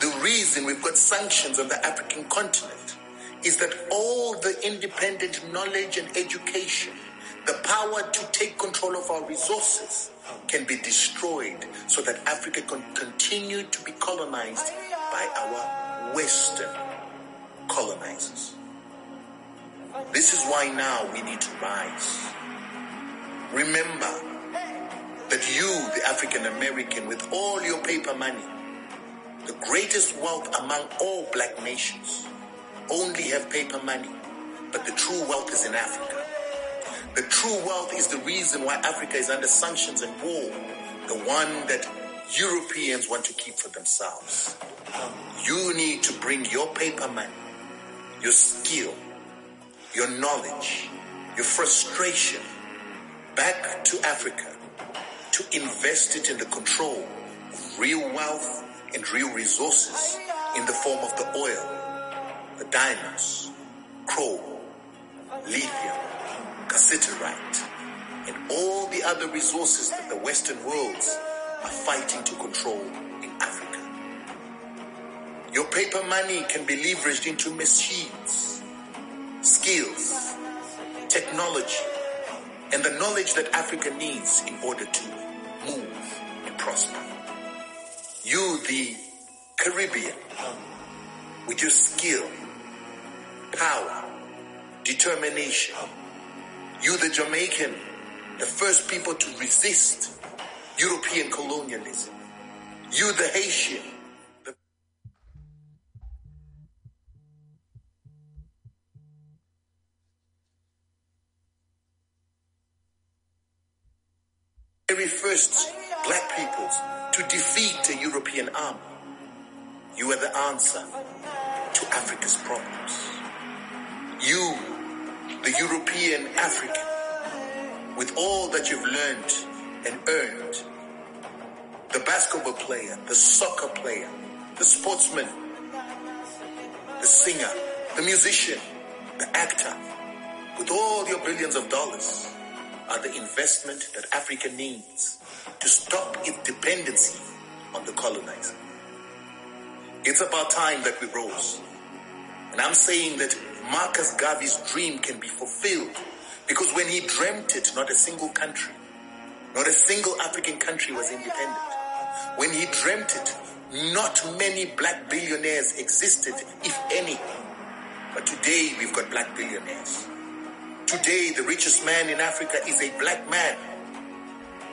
The reason we've got sanctions on the African continent is that all the independent knowledge and education, the power to take control of our resources can be destroyed so that Africa can continue to be colonized by our Western colonizers. This is why now we need to rise. Remember that you, the African American, with all your paper money, the greatest wealth among all black nations, only have paper money, but the true wealth is in Africa. The true wealth is the reason why Africa is under sanctions and war, the one that Europeans want to keep for themselves. You need to bring your paper money, your skill, your knowledge, your frustration back to Africa to invest it in the control of real wealth and real resources in the form of the oil, diamonds, chrome, lithium, cassiterite, and all the other resources that the Western worlds are fighting to control in Africa. Your paper money can be leveraged into machines, skills, technology, and the knowledge that Africa needs in order to move and prosper. You, the Caribbean, with your skill, power, determination. You, the Jamaican, the first people to resist European colonialism. You, the Haitian, the very first black peoples to defeat a European army. You are the answer to Africa's problems. You, the European African, with all that you've learned and earned, the basketball player, the soccer player, the sportsman, the singer, the musician, the actor, with all your billions of dollars, are the investment that Africa needs to stop its dependency on the colonizer. It's about time that we rose. And I'm saying that Marcus Garvey's dream can be fulfilled because when he dreamt it, not a single country, not a single African country was independent. When he dreamt it, not many black billionaires existed, if any. But today we've got black billionaires. Today the richest man in Africa is a black man.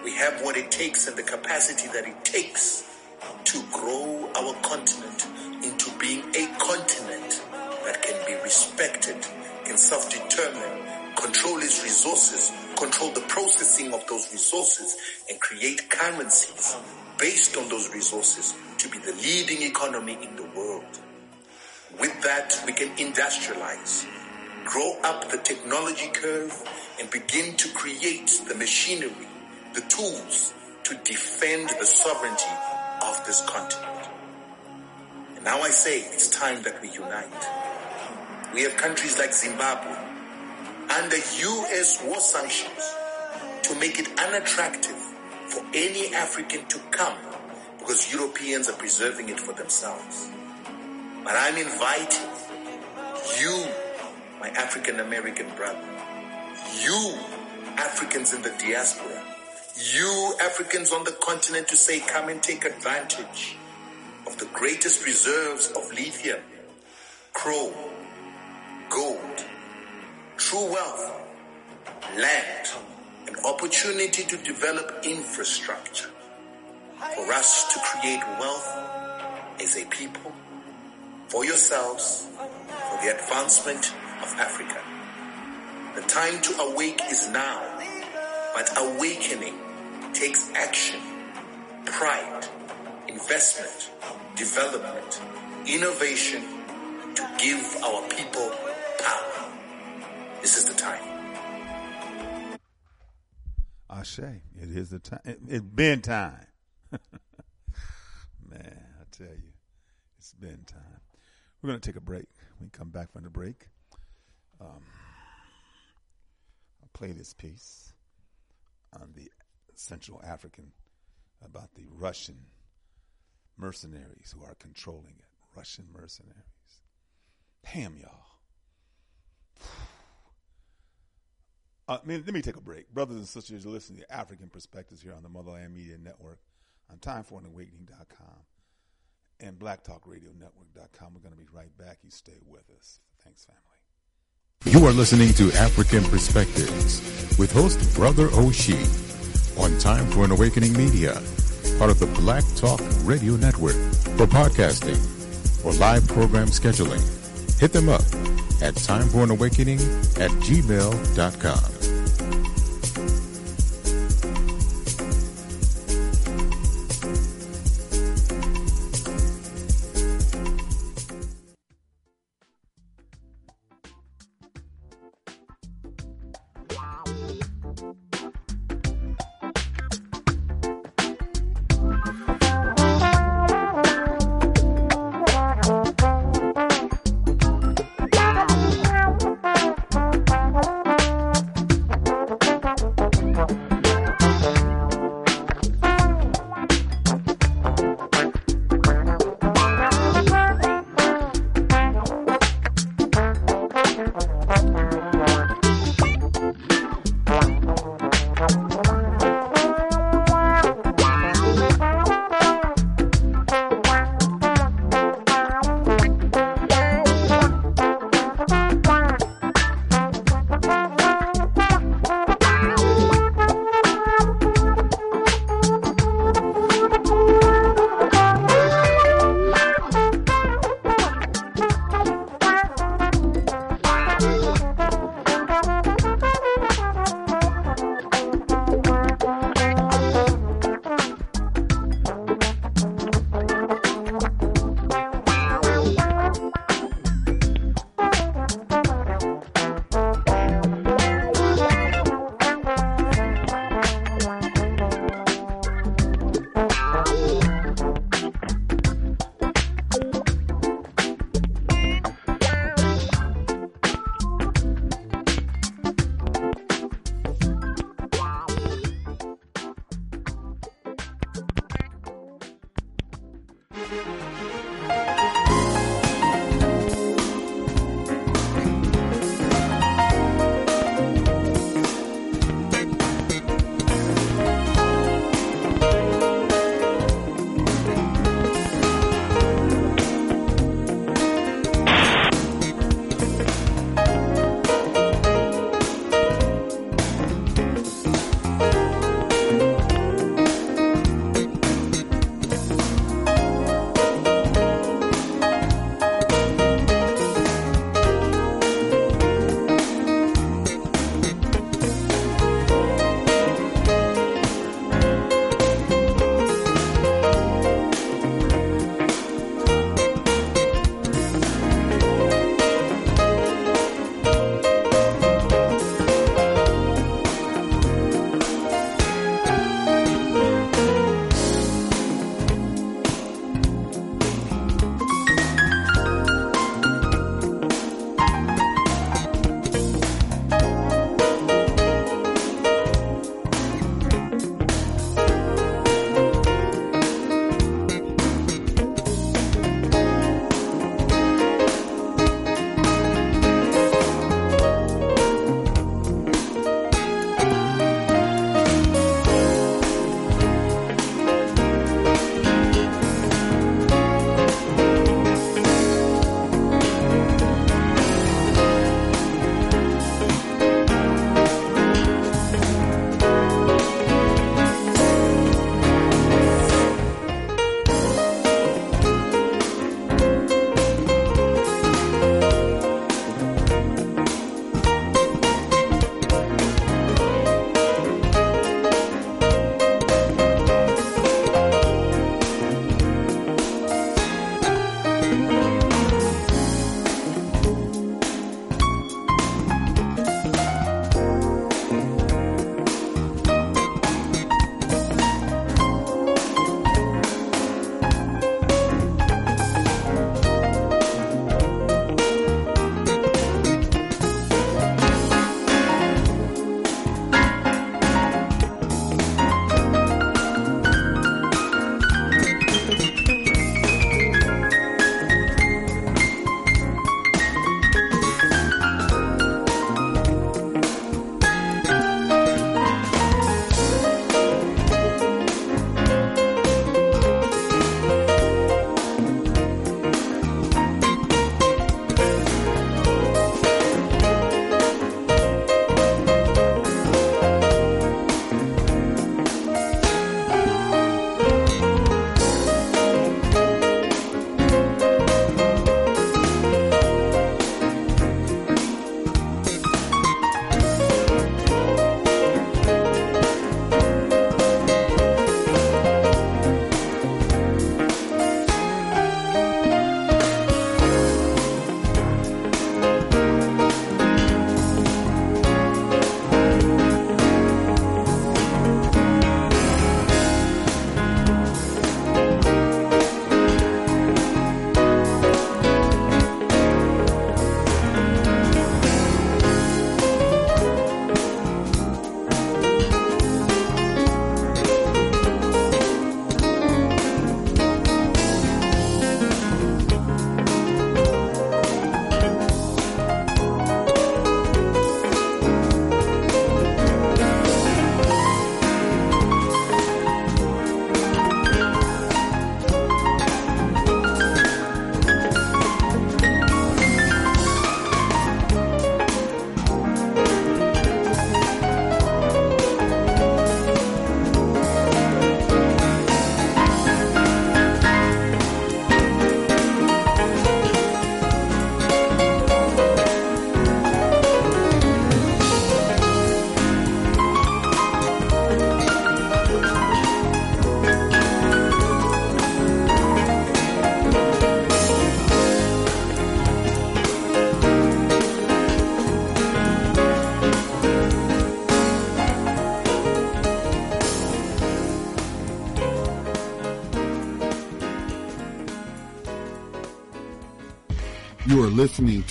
We have what it takes and the capacity that it takes to grow our continent into being a continent that can be respected, can self-determine, control its resources, control the processing of those resources, and create currencies based on those resources to be the leading economy in the world. With that, we can industrialize, grow up the technology curve, and begin to create the machinery, the tools to defend the sovereignty of this continent. And now I say it's time that we unite. We have countries like Zimbabwe under U.S. war sanctions to make it unattractive for any African to come because Europeans are preserving it for themselves. But I'm inviting you, my African American brother, you Africans in the diaspora, you Africans on the continent to say, come and take advantage of the greatest reserves of lithium, chrome, gold, true wealth, land, an opportunity to develop infrastructure for us to create wealth as a people, for yourselves, for the advancement of Africa. The time to awake is now, but awakening takes action, pride, investment, development, innovation to give our people. This is the time. Ashe, it is the time. It, it's been time. Man, I tell you, it's been time. We're going to take a break. We come back from the break, um, I'll play this piece on the Central African about the Russian mercenaries who are controlling it. Russian mercenaries. Damn, y'all. Uh, let me take a break. Brothers and sisters, you're listening to African Perspectives here on the Motherland Media Network on TimeForAnAwakening.com and BlackTalkRadioNetwork.com. We're going to be right back. You stay with us. Thanks, family. You are listening to African Perspectives with host Brother Oshi on Time for an Awakening Media, part of the Black Talk Radio Network. For podcasting or live program scheduling, hit them up at timeforanawakening at gmail.com.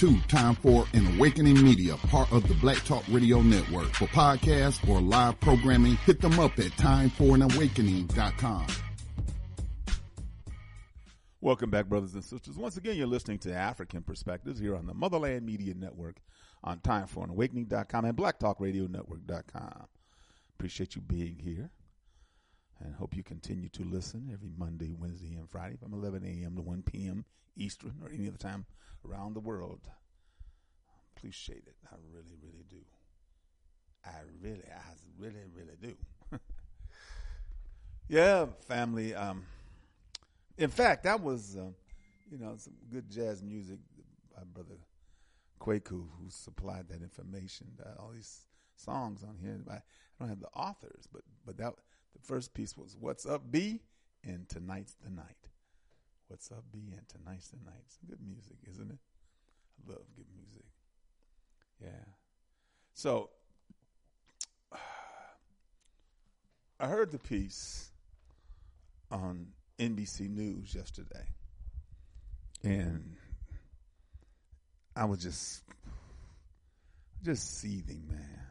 to Time for an Awakening Media, part of the Black Talk Radio Network. For podcasts or live programming, hit them up at timeforanawakening.com. Welcome back, brothers and sisters. Once again, you're listening to African Perspectives here on the Motherland Media Network on timeforanawakening.com and blacktalkradionetwork.com. Appreciate you being here and hope you continue to listen every Monday, Wednesday, and Friday from 11 a.m. to 1 p.m. Eastern or any other time around the world. Appreciate it. I really, really do. I really, I really, really do. yeah, family. Um, in fact, that was, uh, you know, some good jazz music by Brother Kwaku, who supplied that information. Uh, all these songs on here. I don't have the authors, but but that the first piece was "What's Up, B," and "Tonight's the Night." What's Up, B, and "Tonight's the Night." It's good music, isn't it? I love good music. Yeah. So I heard the piece on NBC News yesterday, and I was just just seething, man.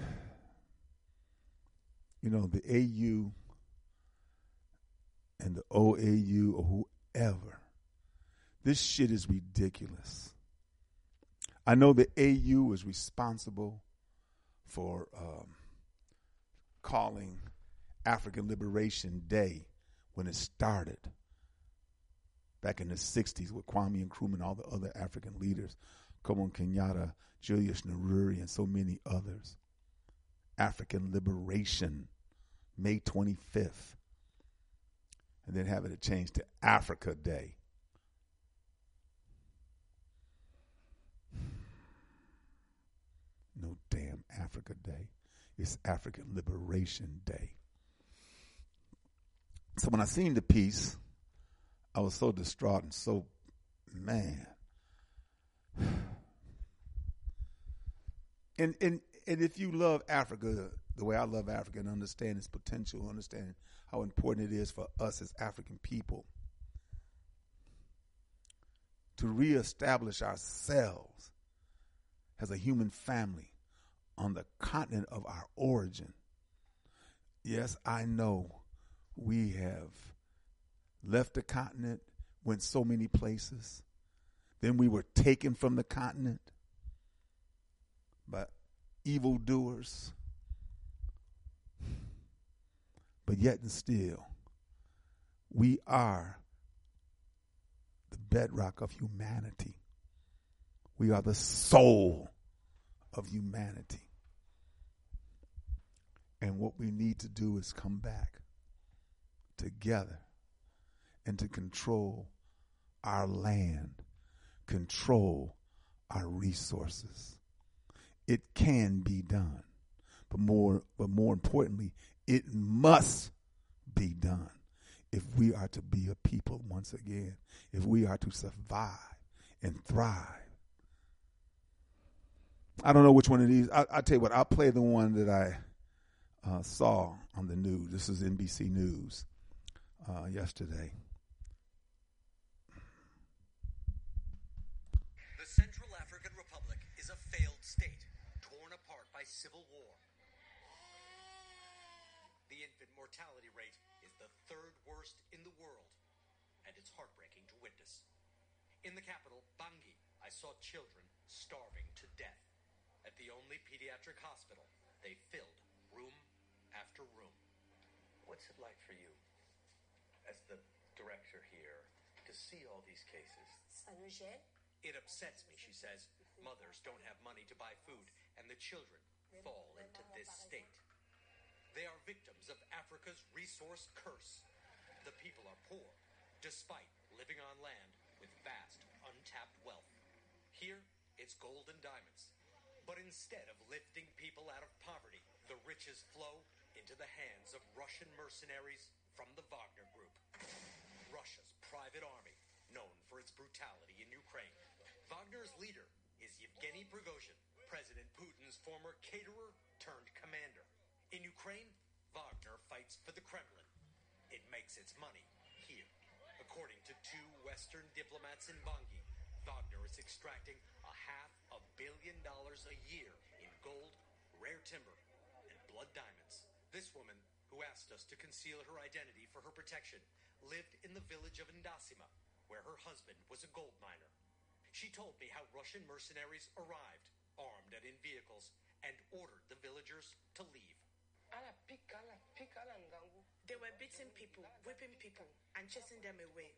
You know, the AU and the OAU or whoever, this shit is ridiculous. I know the AU is responsible for um, calling African Liberation Day when it started back in the 60s with Kwame Nkrumah and all the other African leaders, Jomo Kenyatta, Julius Nyerere, and so many others. African Liberation, May 25th. And then having it changed to Africa Day. No damn Africa Day. It's African Liberation Day. So when I seen the piece, I was so distraught and so man. And and and if you love Africa the way I love Africa and understand its potential, understand how important it is for us as African people to reestablish ourselves as a human family on the continent of our origin. Yes, I know we have left the continent, went so many places. Then we were taken from the continent by evildoers. But yet and still, we are the bedrock of humanity. We are the soul of humanity. And what we need to do is come back together and to control our land, control our resources. It can be done. But more but more importantly, it must be done if we are to be a people once again, if we are to survive and thrive. I don't know which one of these. I, will tell you what. I'll play the one that I uh, saw on the news. This is NBC News uh, yesterday. In the capital, Bangui, I saw children starving to death. At the only pediatric hospital, they filled room after room. What's it like for you, as the director here, to see all these cases? It upsets me, she says. Mothers don't have money to buy food, and the children fall into this state. They are victims of Africa's resource curse. The people are poor, despite living on land untapped wealth. Here, it's gold and diamonds. But instead of lifting people out of poverty, the riches flow into the hands of Russian mercenaries from the Wagner Group. Russia's private army, known for its brutality in Ukraine. Wagner's leader is Yevgeny Prigozhin, President Putin's former caterer turned commander. In Ukraine, Wagner fights for the Kremlin. It makes its money here. According to two Western diplomats in Bangui, Wagner is extracting a half a billion dollars a year in gold, rare timber, and blood diamonds. This woman, who asked us to conceal her identity for her protection, lived in the village of Ndassima, where her husband was a gold miner. She told me how Russian mercenaries arrived, armed and in vehicles, and ordered the villagers to leave. They were beating people, whipping people, and chasing them away.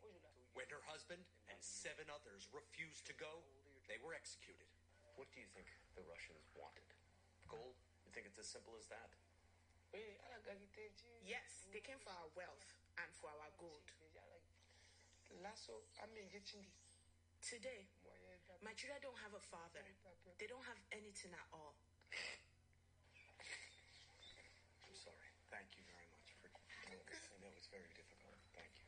When her husband and seven others refused to go, they were executed. What do you think the Russians wanted? Gold? You think it's as simple as that? Yes, they came for our wealth and for our gold. Today, my children don't have a father. They don't have anything at all. I'm sorry. Thank you very much for telling us. I know it's very difficult. Thank you.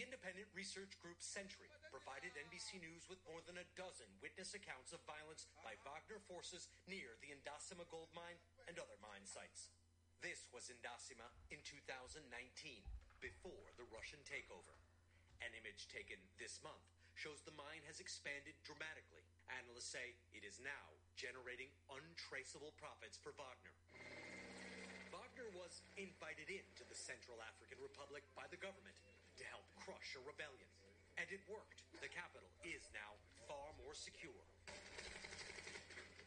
The independent research group Sentry provided NBC News with more than a dozen witness accounts of violence by Wagner forces near the Ndassima gold mine and other mine sites. This was Ndassima in 2019, before the Russian takeover. An image taken this month shows the mine has expanded dramatically. Analysts say it is now generating untraceable profits for Wagner. Wagner was invited into the Central African Republic by the government to help crush a rebellion. And it worked. The capital is now far more secure.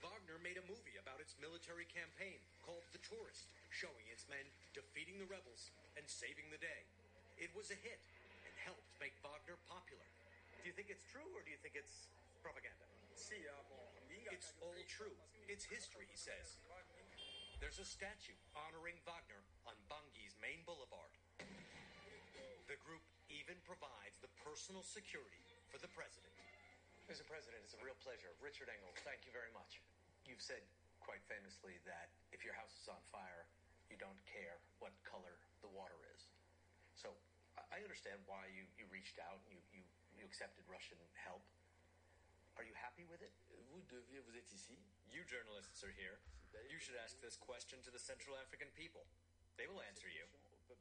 Wagner made a movie about its military campaign called The Tourist, showing its men defeating the rebels and saving the day. It was a hit and helped make Wagner popular. Do you think it's true or do you think it's propaganda? It's all true. It's history, he says. There's a statue honoring Wagner on Bangui's main boulevard. The group even provides the personal security for the president. Mr. President, it's a real pleasure. Richard Engel, thank you very much. You've said quite famously that if your house is on fire, you don't care what color the water is. So I- I understand why you, you reached out and you, you, you accepted Russian help. Are you happy with it? Vous deviez, vous êtes ici. You journalists are here. You should ask this question to the Central African people. They will answer you.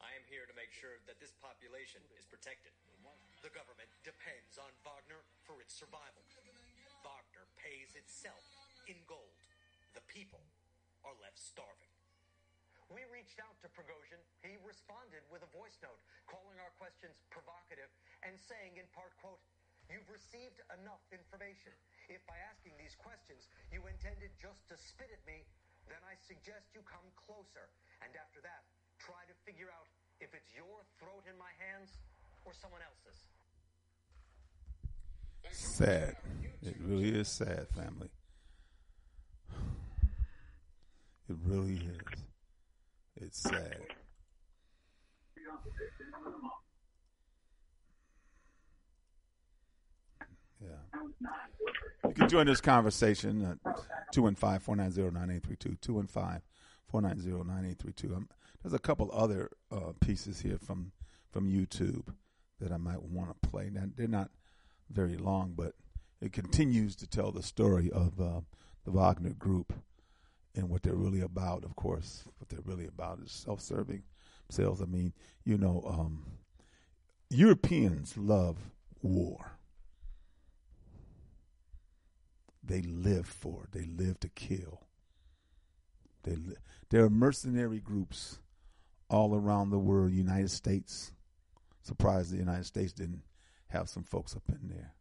I am here to make sure that this population is protected. The government depends on Wagner for its survival. Wagner pays itself in gold. The people are left starving. We reached out to Prigozhin. He responded with a voice note, calling our questions provocative and saying in part, quote, You've received enough information. If by asking these questions you intended just to spit at me, then I suggest you come closer. And after that, try to figure out if it's your throat in my hands or someone else's. Sad. It really is sad, family. It really is. It's sad. Yeah. You can join this conversation at 215 490 9832. 215 490 9832. There's a couple other uh, pieces here from, from YouTube that I might want to play. Now, they're not very long, but it continues to tell the story of uh, the Wagner Group and what they're really about. Of course, what they're really about is self-serving sales. I mean, you know, um, Europeans love war. They live for it. They live to kill. They li- there are mercenary groups all around the world. United States. Surprised the United States didn't have some folks up in there.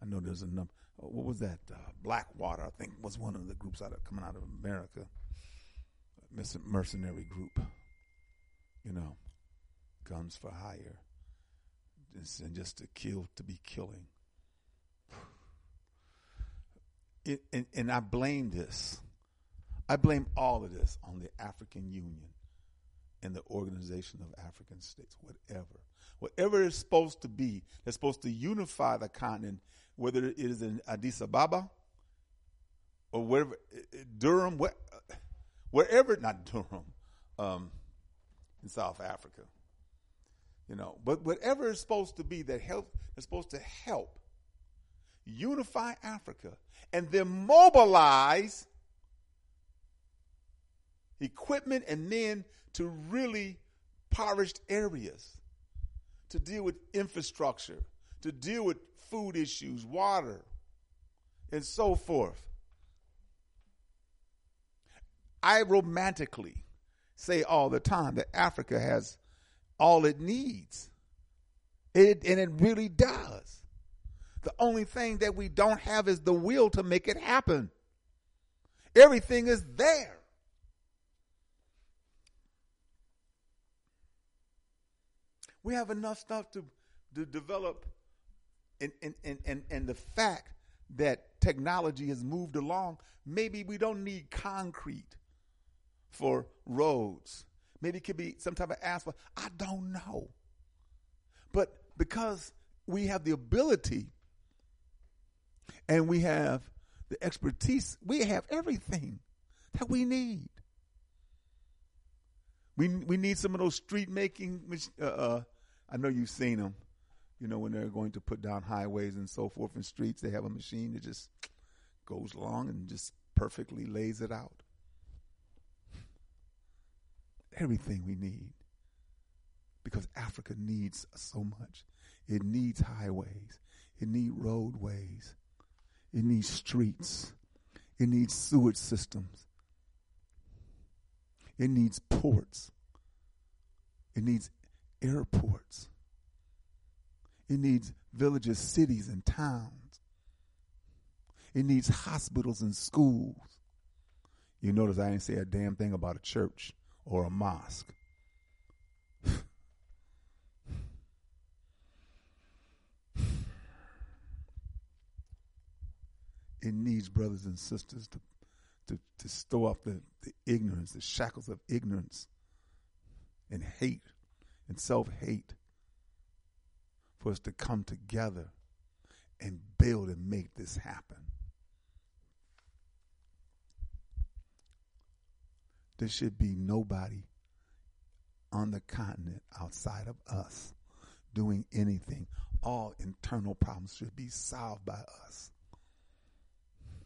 I know there's a number. What was that? Uh, Blackwater, I think, was one of the groups out of coming out of America. Mercenary group. You know, guns for hire, Just- and just to kill to be killing. It, and, and I blame this. I blame all of this on the African Union and the Organization of African States, whatever. Whatever it's supposed to be, that's supposed to unify the continent, whether it is in Addis Ababa or wherever, eh, eh, Durham, where, eh, wherever, not Durham, um, in South Africa. You know, but whatever it's supposed to be that help, is supposed to help unify Africa and then mobilize equipment and men to really impoverished areas, to deal with infrastructure, to deal with food issues, water, and so forth. I romantically say all the time that Africa has all it needs. It, and it really does. The only thing that we don't have is the will to make it happen. Everything is there. We have enough stuff to, to develop, and, and, and, and, and the fact that technology has moved along, maybe we don't need concrete for roads. Maybe it could be some type of asphalt. I don't know. But because we have the ability and we have the expertise, we have everything that we need. We we need some of those street making. Uh, uh, I know you've seen them. You know when they're going to put down highways and so forth and streets, they have a machine that just goes along and just perfectly lays it out. Everything we need, because Africa needs so much. It needs highways. It needs roadways. It needs streets. It needs sewage systems. It needs ports. It needs airports. It needs villages, cities, and towns. It needs hospitals and schools. You notice I didn't say a damn thing about a church or a mosque. it needs brothers and sisters to to, to stow up the, the ignorance, the shackles of ignorance and hate and self hate for us to come together and build and make this happen. There should be nobody on the continent outside of us doing anything. All internal problems should be solved by us.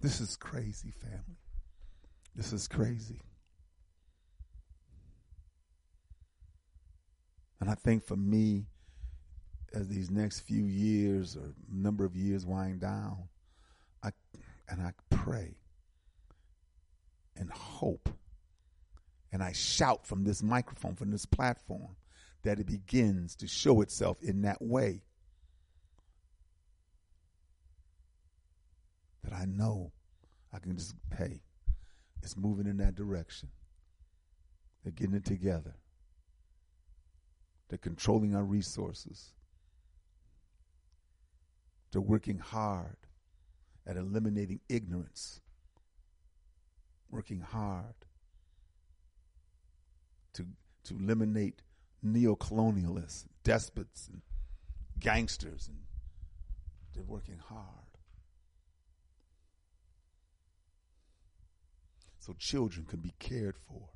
This is crazy, family. This is crazy. And I think for me, as these next few years or number of years wind down, I and I pray and hope and I shout from this microphone, from this platform, that it begins to show itself in that way. That I know I can just, hey, it's moving in that direction. They're getting it together. They're controlling our resources. They're working hard at eliminating ignorance, working hard to, to eliminate neocolonialists, despots, and gangsters, and they're working hard. So children can be cared for.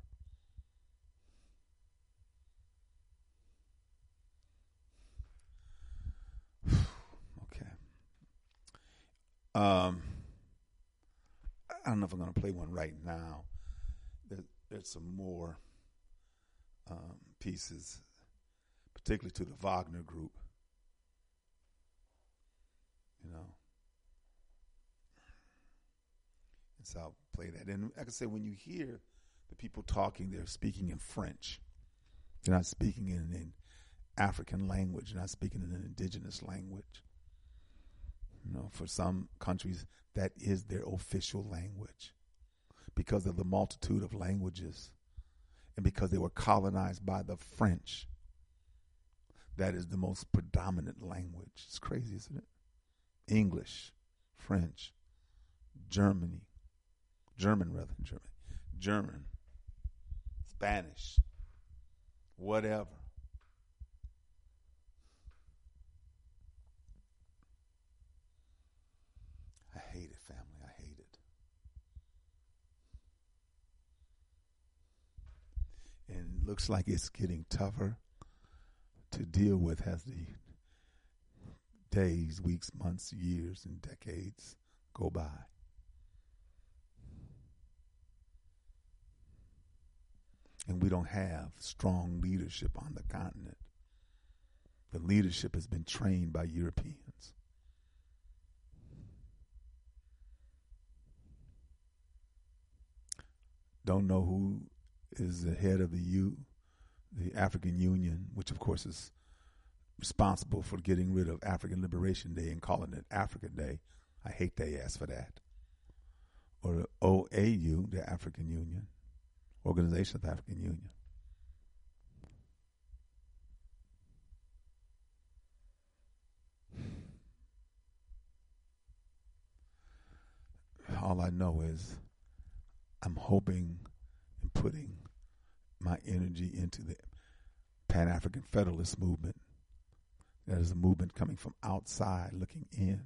Um, I don't know if I'm going to play one right now. There, there's some more um, pieces, particularly to the Wagner group. You know. And so I'll play that. And like I said, when you hear the people talking, they're speaking in French. They're not speaking in an African language. They're not speaking in an indigenous language. You know, for some countries, that is their official language because of the multitude of languages and because they were colonized by the French. That is the most predominant language. It's crazy, isn't it? English, French, Germany, German rather, than German, German, Spanish, whatever. I hate it, family. I hate it. And it looks like it's getting tougher to deal with as the days, weeks, months, years, and decades go by. And we don't have strong leadership on the continent the leadership has been trained by Europeans. Don't know who is the head of the U, the African Union, which of course is responsible for getting rid of African Liberation Day and calling it African Day. I hate they asked for that. Or the OAU, the African Union, Organization of the African Union. All I know is I'm hoping and putting my energy into the Pan African Federalist movement. That is a movement coming from outside looking in.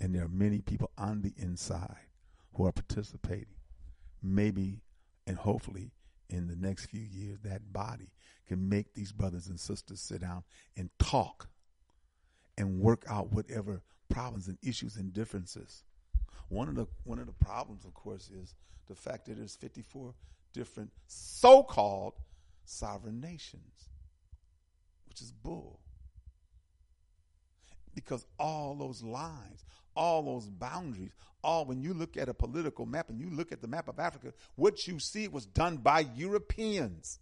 And there are many people on the inside who are participating. Maybe and hopefully in the next few years, that body can make these brothers and sisters sit down and talk and work out whatever problems and issues and differences. One of the one of the problems, of course, is the fact that there's 54 different so-called sovereign nations, which is bull. Because all those lines, all those boundaries, all when you look at a political map and you look at the map of Africa, what you see was done by Europeans.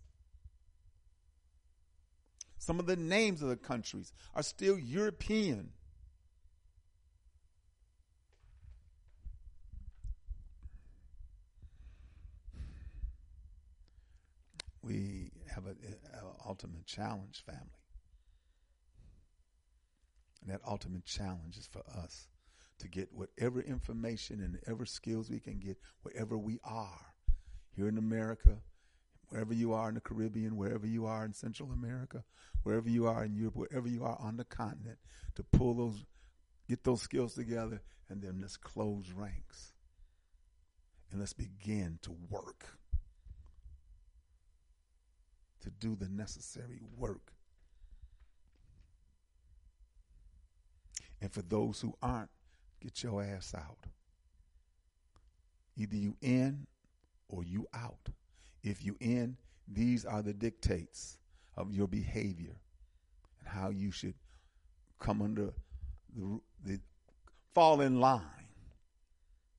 Some of the names of the countries are still European. We have an ultimate challenge, family. And that ultimate challenge is for us to get whatever information and whatever skills we can get wherever we are here in America, wherever you are in the Caribbean, wherever you are in Central America, wherever you are in Europe, wherever you are on the continent, to pull those, get those skills together, and then let's close ranks. And let's begin to work, to do the necessary work. And for those who aren't, get your ass out. Either you in or you out. If you in, these are the dictates of your behavior and how you should come under the, the fall in line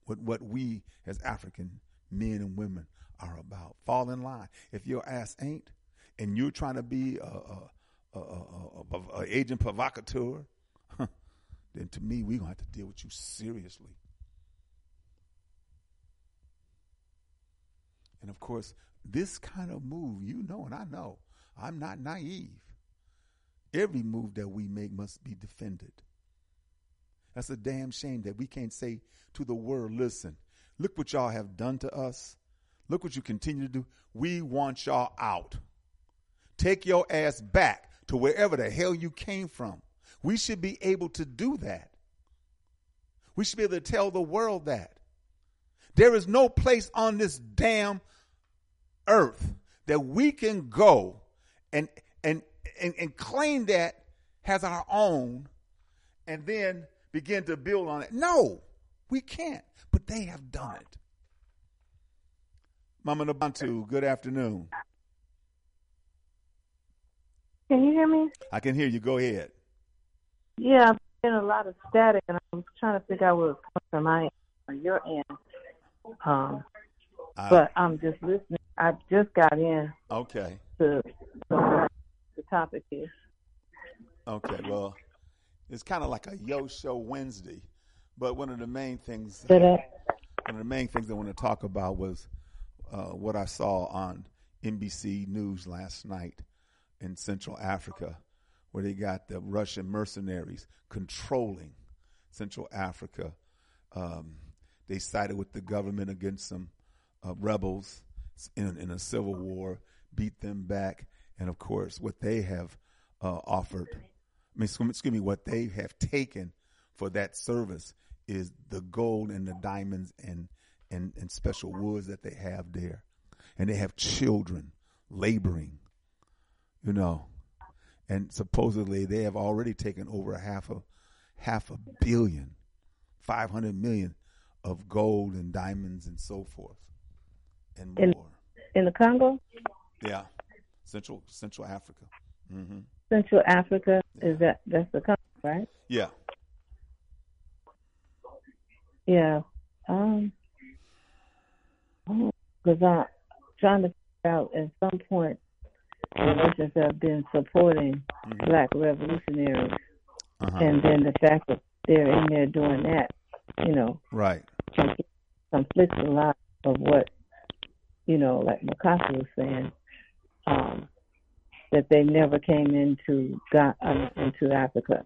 with what we as African men and women are about. Fall in line. If your ass ain't, and you're trying to be a, a, a, a, agent provocateur, then to me, we're to have to deal with you seriously. And of course, this kind of move, you know, and I know, I'm not naive. Every move that we make must be defended. That's a damn shame that we can't say to the world, listen, look what y'all have done to us. Look what you continue to do. We want y'all out. Take your ass back to wherever the hell you came from. We should be able to do that. We should be able to tell the world that. There is no place on this damn earth that we can go and and and, and claim that has our own and then begin to build on it. No, we can't. But they have done it. Mama Nabantu, good afternoon. Can you hear me? I can hear you. Go ahead. Yeah, I'm getting a lot of static, and I'm trying to figure out where it's coming from my end or your end. Um, I- but I'm just listening. I just got in Okay. to the topic is. Okay. Well, it's kind of like a Yo Show Wednesday, but one of the main things, one of the main things I want to talk about was uh, what I saw on NBC News last night in Central Africa, where they got the Russian mercenaries controlling Central Africa. Um, they sided with the government against some uh, rebels in, in a civil war, beat them back, and of course, what they have uh, offered, I mean, excuse me, what they have taken for that service is the gold and the diamonds and, and, and special woods that they have there. And they have children laboring, you know, and supposedly they have already taken over a half a half a billion, five hundred million of gold and diamonds and so forth, and In- more. In the Congo? Yeah, Central Central Africa. hmm Central Africa is that that's the country, right? Yeah. Yeah. Um. Because I'm trying to figure out at some point the Russians have been supporting black revolutionaries, Uh-huh. and then the fact that they're in there doing that, you know, Right. conflicts a lot of what, you know, like Mikasa was saying, um, that they never came into God, uh, into Africa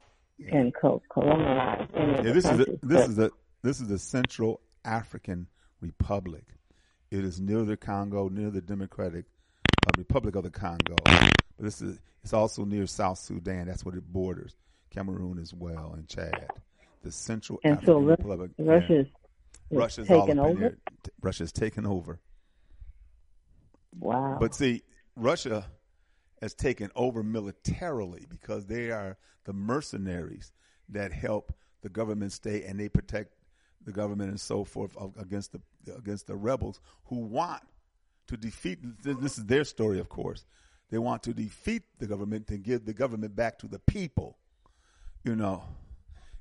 and co- colonized Yeah, this is a, this But- is the this is the Central African Republic. It is near the Congo, near the Democratic uh, Republic of the Congo. But this is it's also near South Sudan. That's what it borders. Cameroon as well and Chad. The Central And African so Ru- Republic. Russia's is Russia's all taken up over? Russia's taken over. Wow. But see, Russia has taken over militarily because they are the mercenaries that help the government stay and they protect the government and so forth against the against the rebels who want to defeat. This is their story, of course. They want to defeat the government and give the government back to the people. You know,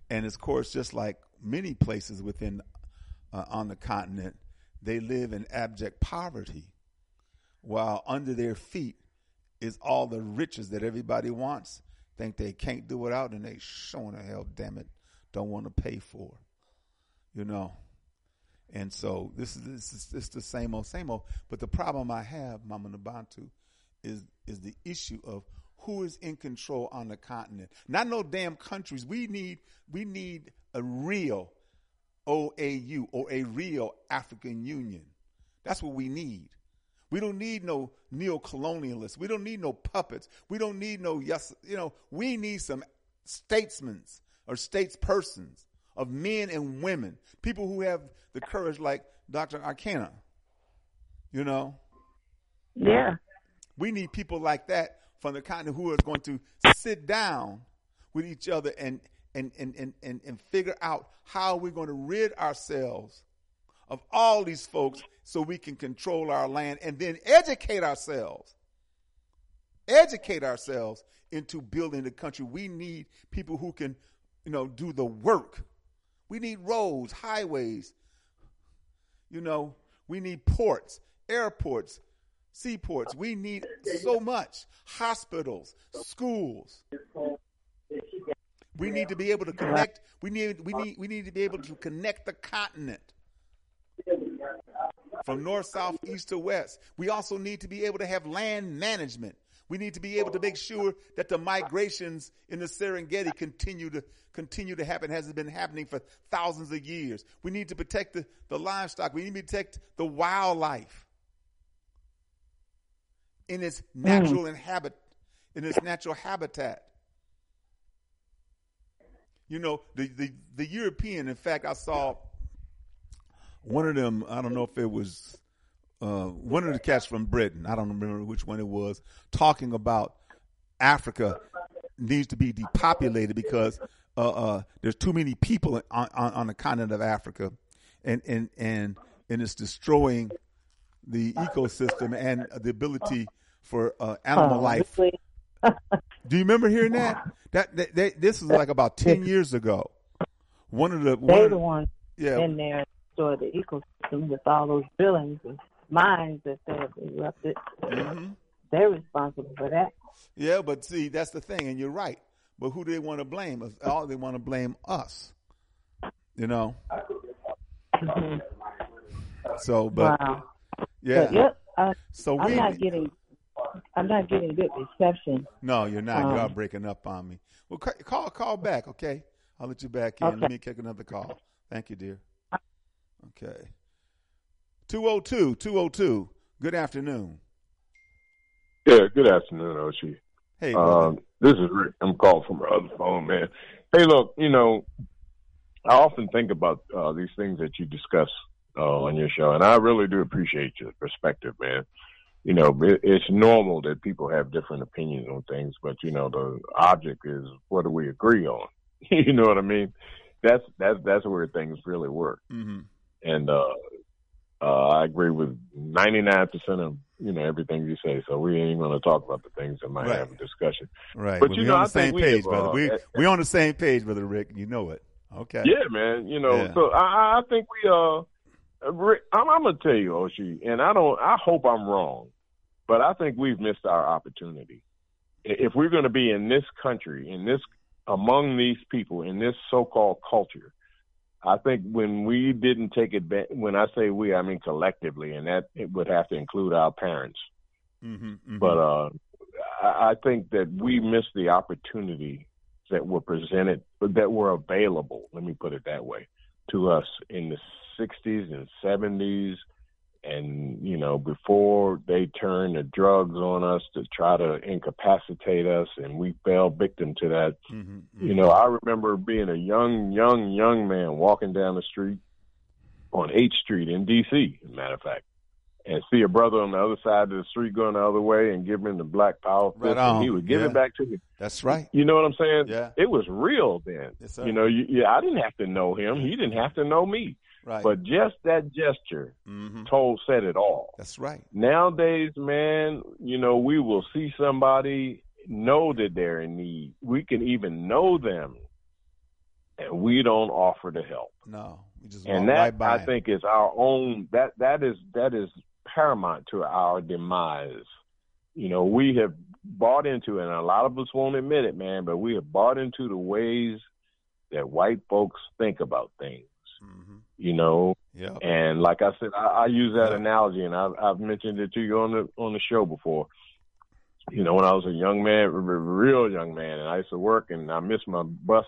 and of course, just like many places within uh, on the continent, they live in abject poverty while under their feet is all the riches that everybody wants. Think they can't do without, and they showing the hell, damn it, don't want to pay for. You know, and so this is this is it's the same old same old. But the problem I have, Mama Nabantu, is is the issue of who is in control on the continent. Not no damn countries. We need we need a real OAU or a real African Union. That's what we need. We don't need no neo-colonialists. We don't need no puppets. We don't need no yes. You know, we need some statesmen or statespersons of men and women, people who have the courage like Dr. Arcana. You know, yeah. we need people like that from the continent who are going to sit down with each other and and and and and, and figure out how we're going to rid ourselves of all these folks so we can control our land and then educate ourselves. Educate ourselves into building the country. We need people who can, you know, do the work. We need roads, highways. You know, we need ports, airports, seaports. We need so much. Hospitals, schools. We need to be able to connect. We need we need we need to be able to connect the continent from north, south, east to west. We also need to be able to have land management. We need to be able to make sure that the migrations in the Serengeti continue to continue to happen as it's been happening for thousands of years. We need to protect the, the livestock. We need to protect the wildlife in its natural mm. inhabit in its natural habitat. You know, the, the, the European, in fact, I saw one of them, I don't know if it was uh, one of the cats from Britain, I don't remember which one it was, talking about Africa needs to be depopulated because uh, uh, there's too many people on, on, on the continent of Africa, and and and and it's destroying the ecosystem and the ability for uh, animal Oh, life. Do you remember hearing that? That, that, that this is like about ten years ago. One of the one of the ones yeah in there destroy the ecosystem with all those drillings and mines that they have erupted. Mhm. They're responsible for that. yeah, but see that's the thing, and you're right. But who do they want to blame? All they want to blame us. You know. So, but wow. yeah. But yep, I, So I'm we not getting. I'm not getting good reception. no, you're not. you are Um, breaking up on me. Well, call call back, okay? I'll let you back in. Let me take another call. Thank you, dear. Okay. 202 202. Good afternoon. Yeah, good afternoon, Oshi. Hey. Um, this is Rick. I'm calling from my other phone, man. Hey, look, you know, I often think about uh, these things that you discuss uh, on your show, and I really do appreciate your perspective, man. You know, it, it's normal that people have different opinions on things, but you know, the object is what do we agree on? you know what I mean? That's that's that's where things really work. hmm And uh, uh, I agree with 99% of you know everything you say. So we ain't going to talk about the things that might Right. have a discussion. Right. But Well, you know, on I same think we page, have, brother. uh, we eh, we on the same page, brother Rick. You know it. Okay. Yeah, man. You know, Yeah. so I, I think we uh, Rick, I'm, I'm gonna tell you, Oshi, and I don't. I hope I'm wrong, but I think we've missed our opportunity. If we're going to be in this country, in this among these people, in this so-called culture, I think when we didn't take advantage. When I say we, I mean collectively, and that it would have to include our parents. Mm-hmm, But uh, I, I think that we missed the opportunity that were presented, that were available. Let me put it that way to us in the '60s and '70s, and you know before they turned the drugs on us to try to incapacitate us, and we fell victim to that. Mm-hmm, You know, I remember being a young, young, young man walking down the street on h Street in D.C. As a matter of fact, and see a brother on the other side of the street going the other way and give him the black power fist, Right and he would give Yeah. it back to me. That's right. You know what I'm saying? Yeah. It was real then. Yes, you know, you, yeah, I didn't have to know him. He didn't have to know me. Right. But just that gesture Mhm. told said it all. That's right. Nowadays, man, you know, we will see somebody, know that they're in need. We can even know them, and we don't offer to help. No, we just And that right I him. think is our own. That that is that is paramount to our demise. You know, we have bought into, and a lot of us won't admit it, man, but we have bought into the ways that white folks think about things. You know, Yeah. and like I said, I, I use that analogy, and I've, I've mentioned it to you on the on the show before. You know, when I was a young man, r- r- real young man, and I used to work, and I missed my bus,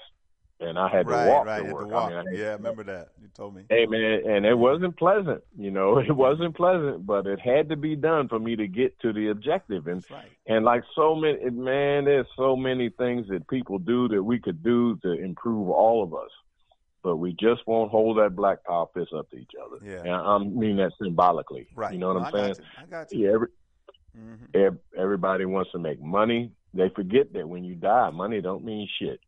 and I had right, to walk right. to work. to walk. I mean, I yeah, I remember that. You told me. Hey man, and it wasn't pleasant. You know, it wasn't pleasant, but it had to be done for me to get to the objective. And and like so many, man, there's so many things that people do that we could do to improve all of us, but we just won't hold that black power fist up to each other. Yeah. and I mean that symbolically. Right. You know what I'm I got saying? you. I got you. Yeah. Every, Mm-hmm. everybody wants to make money. They forget that when you die, money don't mean shit.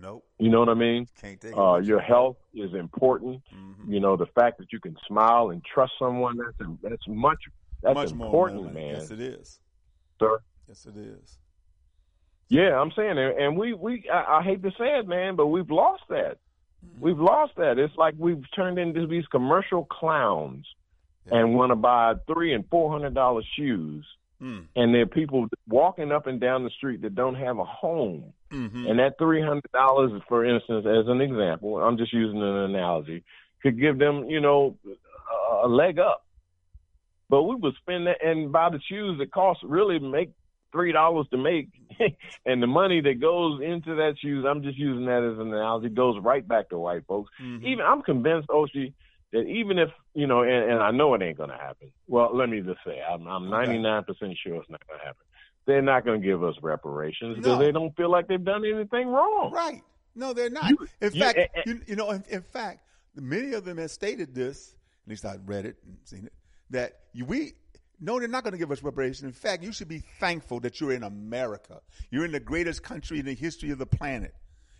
Nope. You know what I mean? Can't take uh, your health is important. Mm-hmm. You know, the fact that you can smile and trust someone that's that's much that's Much more, important, man. Yes, it is. Sir. Yes, it is. Yeah, I'm saying, and and we we I, I hate to say it, man, but we've lost that. Mm-hmm. We've lost that. It's like we've turned into these commercial clowns, and want to buy three and four hundred dollar shoes, Mm. and there are people walking up and down the street that don't have a home. Mm-hmm. And that three hundred dollars, for instance, as an example, I'm just using an analogy, could give them, you know, a- a leg up. But we would spend that and buy the shoes that cost really make three dollars to make, and the money that goes into that shoes, I'm just using that as an analogy, goes right back to white folks. Even I'm convinced, Oshi, that even if you know, and, and I know it ain't gonna happen. Well, let me just say, I'm I'm 99 percent sure it's not gonna happen. They're not gonna give us reparations because No. they don't feel like they've done anything wrong. Right. No, they're not. in you- fact, eh, eh. you, you know, in, in fact, many of them have stated this. At least I read it and seen it. That we no, they're not going to give us reparations. In fact, you should be thankful that you're in America. You're in the greatest country in the history of the planet.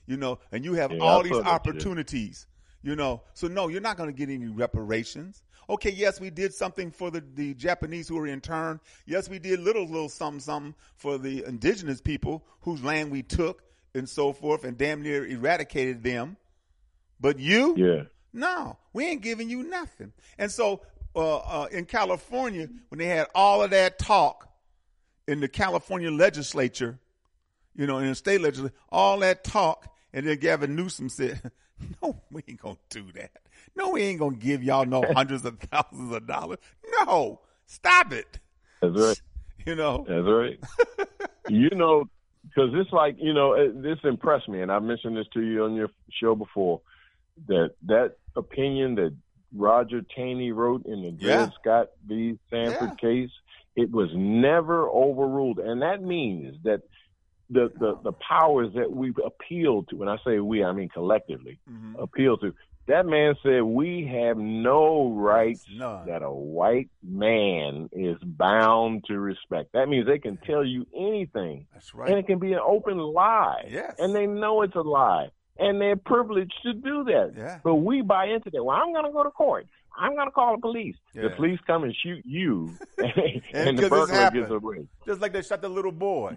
You know, and you have Yeah, all these opportunities. You know, so no, you're not going to get any reparations. Okay, yes, we did something for the, the Japanese who were interned. Yes, we did little, little something, something for the indigenous people whose land we took and so forth and damn near eradicated them. But you? Yeah. No, we ain't giving you nothing. And so, uh, uh, in California, when they had all of that talk in the California legislature, you know, in the state legislature, all that talk, and then Gavin Newsom said, "No, we ain't gonna do that. No, we ain't gonna give y'all no hundreds of thousands of dollars. No, stop it. That's right. You know, That's right. you know, because it's like you know, it, this impressed me, and I mentioned this to you on your show before. That that opinion that Roger Taney wrote in the Dred Yeah. Scott v. Sanford Yeah. case, it was never overruled, and that means that the the, the powers that we appeal to, when I say we, I mean collectively, Mm-hmm. appealed to. That man said we have no rights that a white man is bound to respect. That means they can tell you anything. That's right. And it can be an open lie. Yes. And they know it's a lie. And they're privileged to do that. Yeah. But we buy into that. Well, I'm going to go to court. I'm going to call the police. The police come and shoot you, and, And the burglar gets away. Just like they shot the little boy.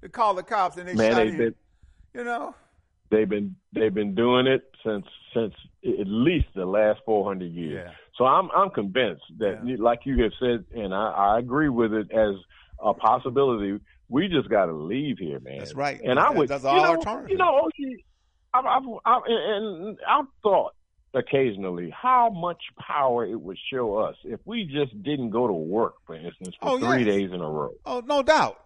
They call the cops and they Man, shot him. You know? They've been they've been doing it since since at least the last 400 years. Yeah. So I'm I'm convinced that, like you have said, and I, I agree with it as a possibility. We just got to leave here, man. That's right. And I would, that's you all know, alternative. Oh, you know, OG, I've, I've, I've, and I've thought occasionally how much power it would show us if we just didn't go to work, for instance, for Oh, three yes. days in a row. Oh, no doubt.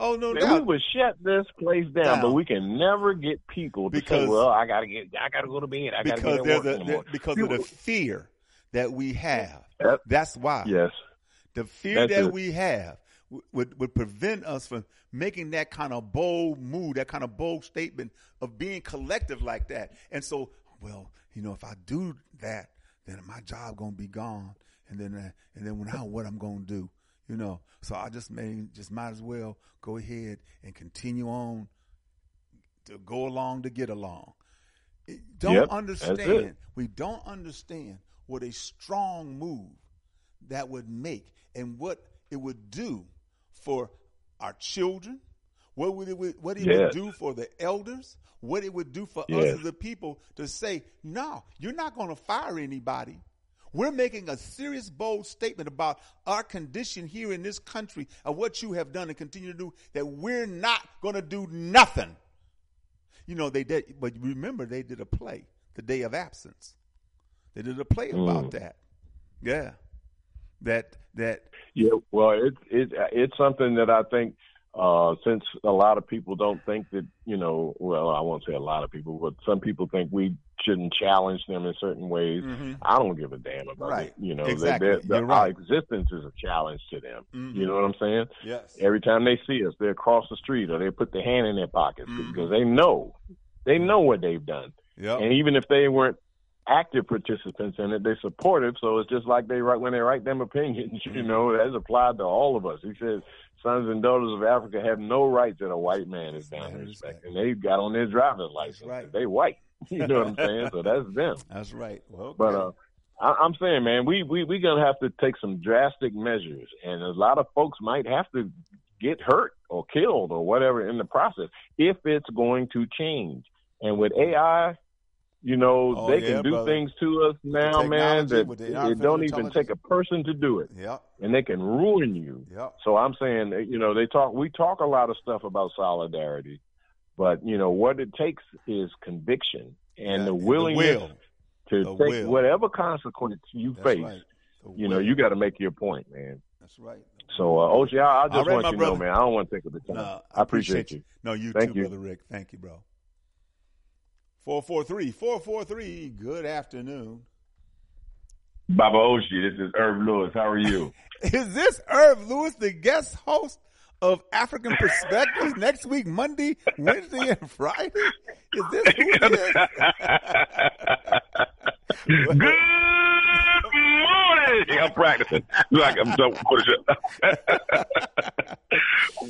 oh, no Man, we doubt. would shut this place down, Down. but we can never get people to Because- say, "Well, I gotta get, I gotta go to bed, I gotta because get work a, in the there- because You- of the fear that we have. That's why. Yes. The fear that it. we have would would prevent us from making that kind of bold move, that kind of bold statement of being collective like that. And so, well, you know, if I do that, then my job gonna be gone, and then uh, and then when I what I'm gonna do, you know. So I just may just might as well go ahead and continue on to go along to get along. Don't Yep, understand. We don't understand what a strong move that would make and what it would do for our children, what would it would, what it would do for the elders, what it would do for us Yes. as a people to say, no, you're not going to fire anybody. We're making a serious, bold statement about our condition here in this country of what you have done and continue to do, that we're not going to do nothing. You know, they did, but remember, they did a play, The Day of Absence. They did a play about Mm. that. Yeah. That, that, Yeah, well, it's it's it's something that I think uh, since a lot of people don't think that you know, well, I won't say a lot of people, but some people think we shouldn't challenge them in certain ways. Mhm. I don't give a damn about Right. it. You know, Exactly. They- they- You're our existence is a challenge to them. Mhm. You know what I'm saying? Yes. Every time they see us, they cross the street or they put their hand in their pockets Mhm. because they know they know what they've done. Yep. And even if they weren't active participants in it, they support it. So it's just like they write when they write them opinions, you know, that's applied to all of us. He says, sons and daughters of Africa have no rights that a white man is bound to respect. And they got on their driver's license. right. They white. You know what I'm saying? So that's them. That's right. Well, But uh, I, I'm saying, man, we we we gonna have to take some drastic measures, and a lot of folks might have to get hurt or killed or whatever in the process if it's going to change. And with AI, you know, Oh, they yeah, can do brother. things to us now, man, that it don't even take a person to do it. Yep. And they can ruin you. Yep. So I'm saying, you know, they talk. We talk a lot of stuff about solidarity, but you know what it takes is conviction and Yeah, the and the willingness will. to The take will. whatever consequence you That's face. right. You know, you got to make your point, man. That's right. So, uh, OG, I, I just right, want you to know, man. I don't want to take up the time. No, I appreciate, you. No, you Thank too, you. brother Rick. Thank you, bro. 443 443. Good afternoon. Baba Oshi, this is Irv Lewis. How are you? Is this Irv Lewis, the guest host of Afrikan Perspectives next week, Monday, Wednesday, and Friday? Is this who it is? Good morning. I'm practicing. Like I'm the.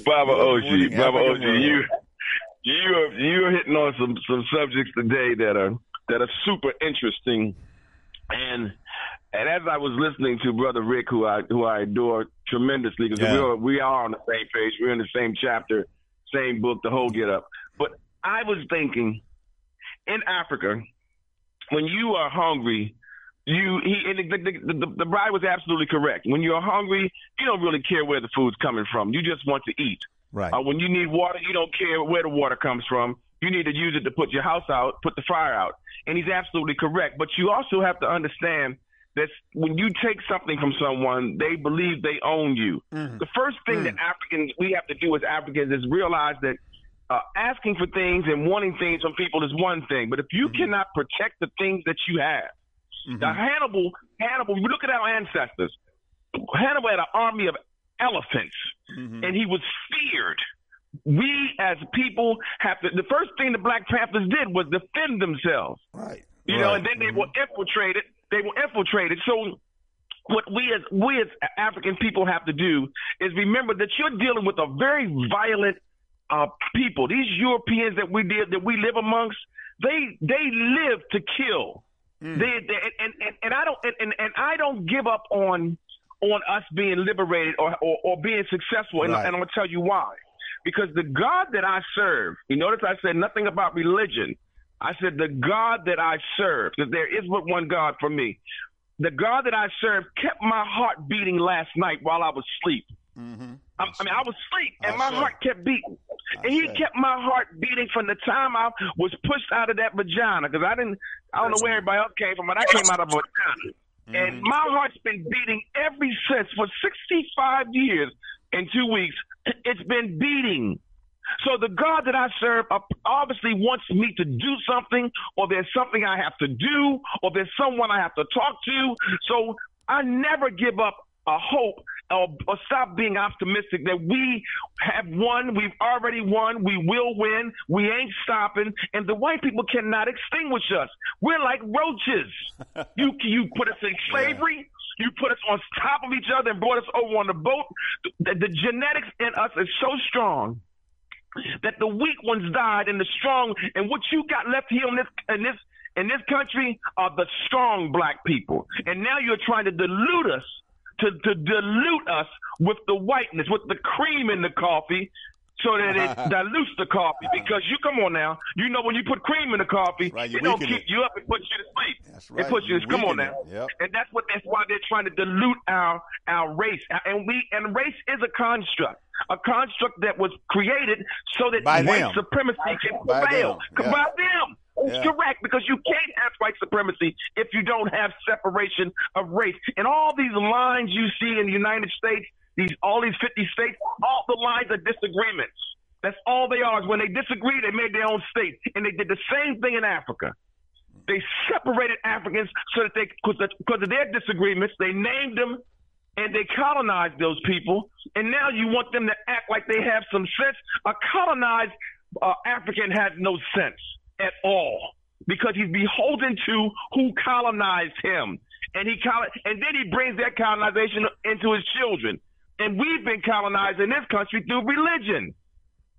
Baba Oshi, Baba African Oshi, world. you you are you are hitting on some some subjects today that are that are super interesting, and and as I was listening to Brother Rick, who I who I adore tremendously, because Yeah. we are we are on the same page, we're in the same chapter, same book, the whole get up. But I was thinking, in Africa, when you are hungry, you he and the, the, the, the bride was absolutely correct. When you're hungry, you don't really care where the food's coming from. You just want to eat. Right. Uh, when you need water, you don't care where the water comes from. You need to use it to put your house out, put the fire out. And he's absolutely correct. But you also have to understand that when you take something from someone, they believe they own you. The first thing that Africans we have to do as Africans is realize that uh, asking for things and wanting things from people is one thing, but if you cannot protect the things that you have, now Hannibal, Hannibal, you look at our ancestors. Hannibal had an army of elephants, mm-hmm. and he was feared. We as people have to. The first thing the Black Panthers did was defend themselves. Right. You know, and then they mm-hmm. were infiltrated. They were infiltrated. So what we as we as African people have to do is remember that you're dealing with a very violent uh, people. These Europeans that we did that we live amongst, they they live to kill. Mm. They, they, and, and, and I don't and, and I don't give up on on us being liberated or, or, or being successful. And, Right. and I'm gonna tell you why. Because the God that I serve, you notice I said nothing about religion. I said the God that I serve, because there is but one God for me. The God that I serve kept my heart beating last night while I was asleep. Mm-hmm. I, I mean, I was asleep and I my heart kept beating. And he kept my heart beating from the time I was pushed out of that vagina. Because I didn't, I don't know where everybody else came from, but I came out of a vagina. And Mm-hmm. my heart's been beating ever since for 65 years and two weeks. It's been beating. So the God that I serve obviously wants me to do something, or there's something I have to do, or there's someone I have to talk to. So I never give up a hope or, or stop being optimistic that we have won. We've already won. We will win. We ain't stopping. And the white people cannot extinguish us. We're like roaches. you you put us in slavery. You put us on top of each other and brought us over on the boat. The, the genetics in us is so strong that the weak ones died and the strong and what you got left here in this in this in this country are the strong black people. And now you're trying to delude us to, to dilute us with the whiteness, with the cream in the coffee. So that it dilutes the coffee because you come on now, you know when you put cream in the coffee, Right, it don't keep it. you up and puts you to sleep. That's right. It puts you. you Come on now, it. Yep. and that's what that's why they're trying to dilute our our race. Uh, and we and race is a construct, a construct that was created so that By white them. supremacy can By prevail. them, yeah. By them. It's Yeah. correct because you can't have white supremacy if you don't have separation of race. And all these lines you see in the United States, these all these 50 states, all the lines of disagreements. That's all they are. Is when they disagree, they made their own state, and they did the same thing in Africa. They separated Africans so that they, because of their disagreements, they named them and they colonized those people. And now you want them to act like they have some sense. A colonized uh, African has no sense at all because he's beholden to who colonized him. And he col- and then he brings that colonization into his children. And we've been colonized in this country through religion.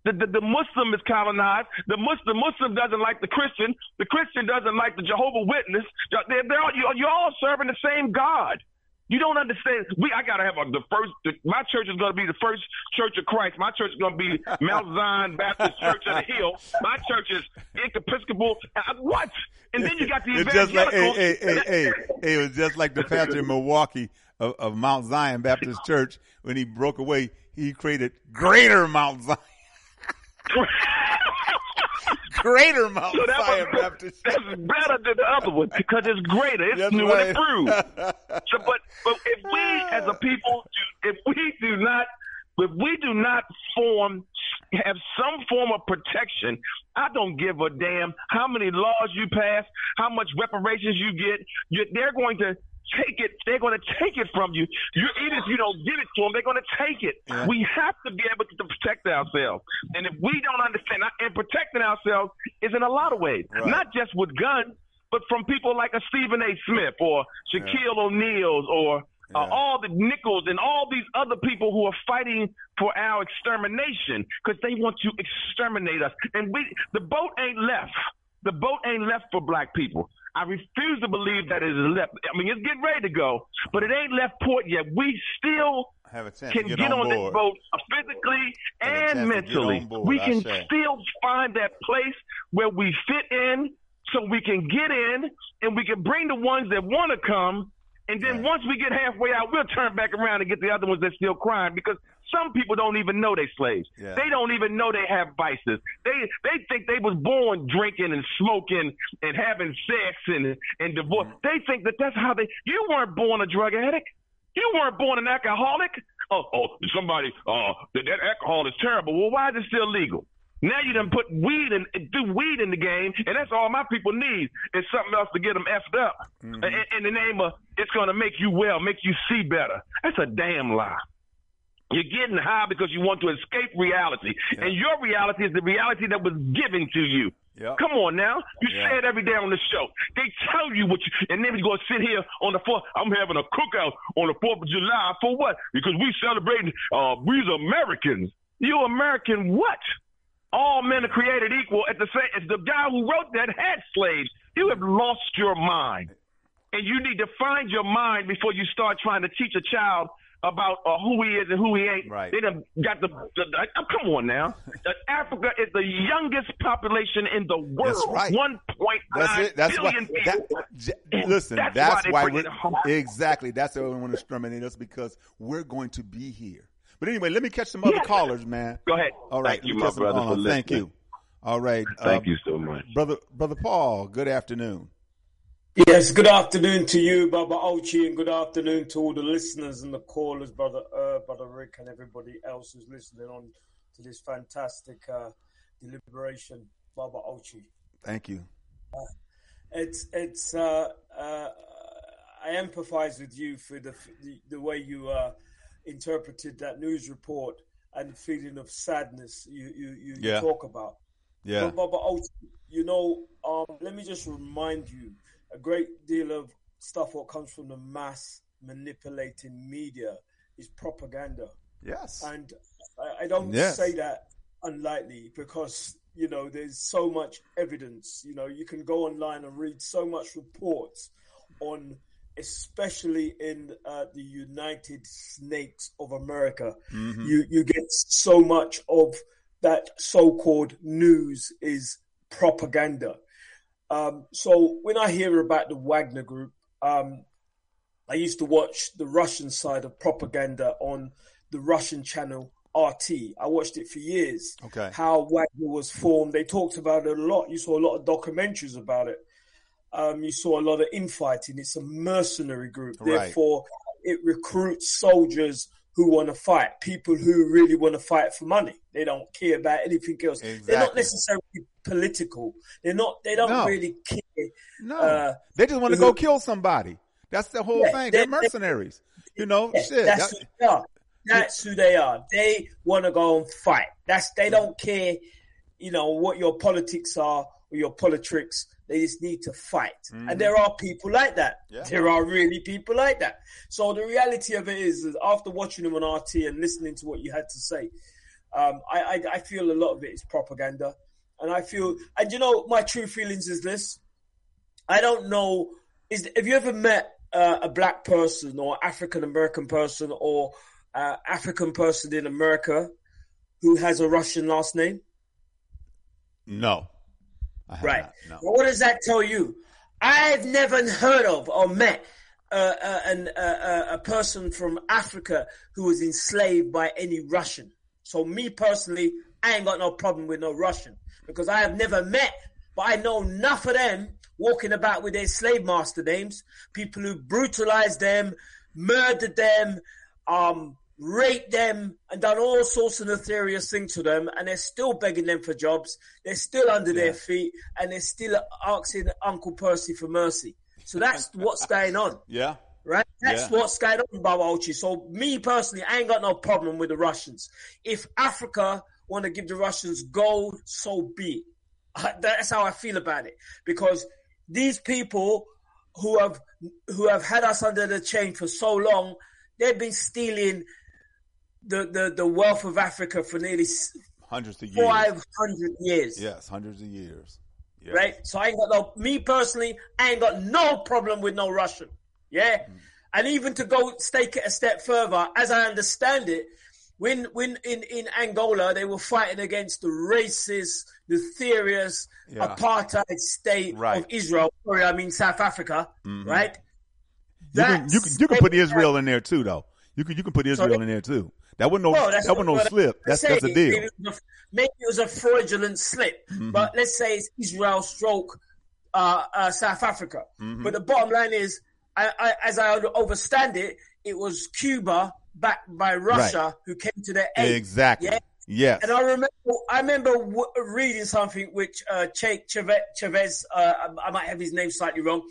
The, the, the Muslim is colonized. The Muslim, the Muslim doesn't like the Christian. The Christian doesn't like the Jehovah Witness. They're, they're all, you, you're all serving the same God. You don't understand. We, I gotta have a, the first. The, my church is gonna be the first Church of Christ. My church is gonna be Mount Zion Baptist Church of the Hill. My church is Episcopal. Uh, what? And then you got the It's just like hey, evangelicals. hey, hey, hey, it was just like the pastor in Milwaukee of, of Mount Zion Baptist Church when he broke away. He created Greater Mount Zion, Greater Mount So that Zion was, Baptist. that's better than the other one because it's greater. It's That's new right. and improved. So, but but if we as a people, do, if we do not, if we do not form, have some form of protection, I don't give a damn how many laws you pass, how much reparations you get. You, they're going to take it. They're going to take it from you. you. Even if you don't give it to them, they're going to take it. Yeah. We have to be able to protect ourselves. And if we don't understand, and protecting ourselves is in a lot of ways, Right. not just with guns, but from people like a Stephen A. Smith or Shaquille O'Neal's or uh, all the Nichols and all these other people who are fighting for our extermination because they want to exterminate us. And we, the boat ain't left. The boat ain't left for black people. I refuse to believe that it is left. I mean, it's getting ready to go, but it ain't left port yet. We still Have a chance can get, get, on, this boat physically Have a chance and mentally. board, we can still find that place where we fit in so we can get in and we can bring the ones that want to come. And then Right. once we get halfway out, we'll turn back around and get the other ones that still crying because some people don't even know they slaves. Yeah. They don't even know they have vices. They they think they was born drinking and smoking and having sex and and divorce. Mm-hmm. They think that that's how they. You weren't born a drug addict. You weren't born an alcoholic. Oh, oh, somebody, uh, that, that alcohol is terrible. Well, why is it still legal? Now you done put weed in, do weed in the game, and that's all my people need is something else to get them effed up. Mm-hmm. In, in the name of it's going to make you well, make you see better. That's a damn lie. You're getting high because you want to escape reality, and your reality is the reality that was given to you. Yep. Come on now. You Yeah. say it every day on the show. They tell you what you, and then you go sit here on the fourth. I'm having a cookout on the Fourth of July for what? Because we celebrating. Uh, we's Americans. You American what? All men are created equal. At the same, as the guy who wrote that had slaves. You have lost your mind. And you need to find your mind before you start trying to teach a child about uh, who he is and who he ain't. Right. They done got the, the, the oh, come on now. Africa is the youngest population in the world. That's right. One point That's nine it. That's why. billion That, people. j- listen, that's that's, why why, we're exactly. That's why we want to exterminate us because we're going to be here. But anyway, let me catch some other Yeah. callers, man. Go ahead. All right, Thank you, my brother, Thank you. All right. Thank uh, you so much. brother. Brother Paul. Good afternoon. Yes, good afternoon to you, Baba Oshi, and good afternoon to all the listeners and the callers, Brother uh, Brother Rick, and everybody else who's listening on to this fantastic uh, deliberation, Baba Oshi. Thank you. It's it's uh, uh, I empathize with you for the the, the way you uh, interpreted that news report and the feeling of sadness you you, you, Yeah. you talk about. Yeah. But Baba Oshi, you know, um, let me just remind you, a great deal of stuff what comes from the mass manipulating media is propaganda. Yes. And I, I don't Yes. say that unlightly because, you know, there's so much evidence. You know, you can go online and read so much reports on, especially in uh, the United Snakes of America. Mhm. You, you get so much of that so-called news is propaganda. Um, so when I hear about the Wagner Group, um, I used to watch the Russian side of propaganda on the Russian channel RT. I watched it for years. Okay. How Wagner was formed. They talked about it a lot. You saw a lot of documentaries about it. Um, you saw a lot of infighting. It's a mercenary group. Right. Therefore, it recruits soldiers who want to fight, people who really want to fight for money. They don't care about anything else. They're not necessarily political. They're not. They don't No. really care. No, Uh, they just want to go kill somebody. That's the whole Yeah, thing. they- They're they- mercenaries. you know, Yeah, shit. That's that- who they are. That's who they are. They want to go and fight. That's they don't care, you know, what your politics are or your politics. They just need to fight. Mhm. And there are people like that. Yeah. There are really people like that. So the reality of it is, is after watching them on RT and listening to what you had to say, um, I, I, I feel a lot of it is propaganda. And I feel, and you know, my true feelings is this. I don't know. Is have you ever met uh, a black person or African American person or uh, African person in America who has a Russian last name? no. Right. not, no. Well, what does that tell you? I've never heard of or met uh, uh, an, uh, a person from Africa who was enslaved by any Russian. So me personally, I ain't got no problem with no Russian because I have never met, but I know enough of them walking about with their slave master names, people who brutalized them, murdered them, um, raped them, and done all sorts of nefarious things to them, and they're still begging them for jobs. They're still under their feet, and they're still asking Uncle Percy for mercy. So that's what's going on Yeah. right? That's Yeah. what's going on, Baba Oshi. So me personally, I ain't got no problem with the Russians. If Africa want to give the Russians gold, so be it. That's how I feel about it. Because these people who have who have had us under the chain for so long, they've been stealing the, the, the wealth of Africa for nearly Hundreds of years. five hundred years. Yes, hundreds of years. Yes. right? So I ain't got no, me personally, I ain't got no problem with no Russian. Yeah. And even to go stake it a step further, as I understand it, when, when in, in Angola, they were fighting against the racist, nefarious Yeah. apartheid state Right. of Israel. Sorry, I mean South Africa, Mhm. right? You can, you can you can put Israel in there too, though. You can you can put Israel in there too. That wasn't no Well, that's that wasn't no slip. That's that's a deal. Maybe it, was a, maybe it was a fraudulent slip, Mhm. but let's say it's Israel stroke uh, uh, South Africa. Mhm. But the bottom line is, I, I, as I understand it, it was Cuba backed by Russia who came to their aid. Exactly. Yeah? Yes. And I remember, I remember w- reading something which uh, Che Chavez, Chavez uh, I might have his name slightly wrong.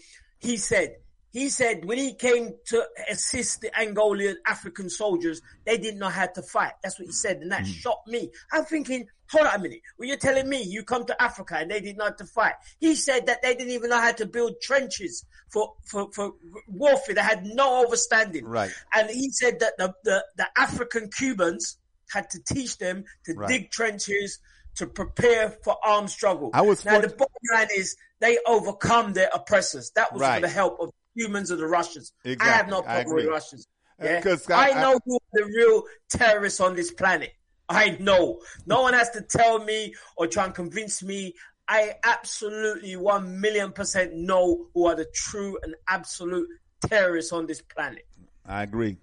He said, he said when he came to assist the Angolan African soldiers, they didn't know how to fight. That's what he said, and that mm-hmm. shocked me. I'm thinking, hold on a minute. Well, you're telling me you come to Africa and they didn't know how to fight. He said that they didn't even know how to build trenches for for, for warfare. They had no understanding. Right. And he said that the, the, the African Cubans had to teach them to Right. dig trenches, to prepare for armed struggle. I was now the bottom line is they overcome their oppressors. That was Right. with the help of Cubans and the Russians. I have Exactly. no problem with. Russians. Uh, Yeah? I, I- know who are the real terrorists on this planet. I know. No one has to tell me or try and convince me. I absolutely one million percent know who are the true and absolute terrorists on this planet. I agree.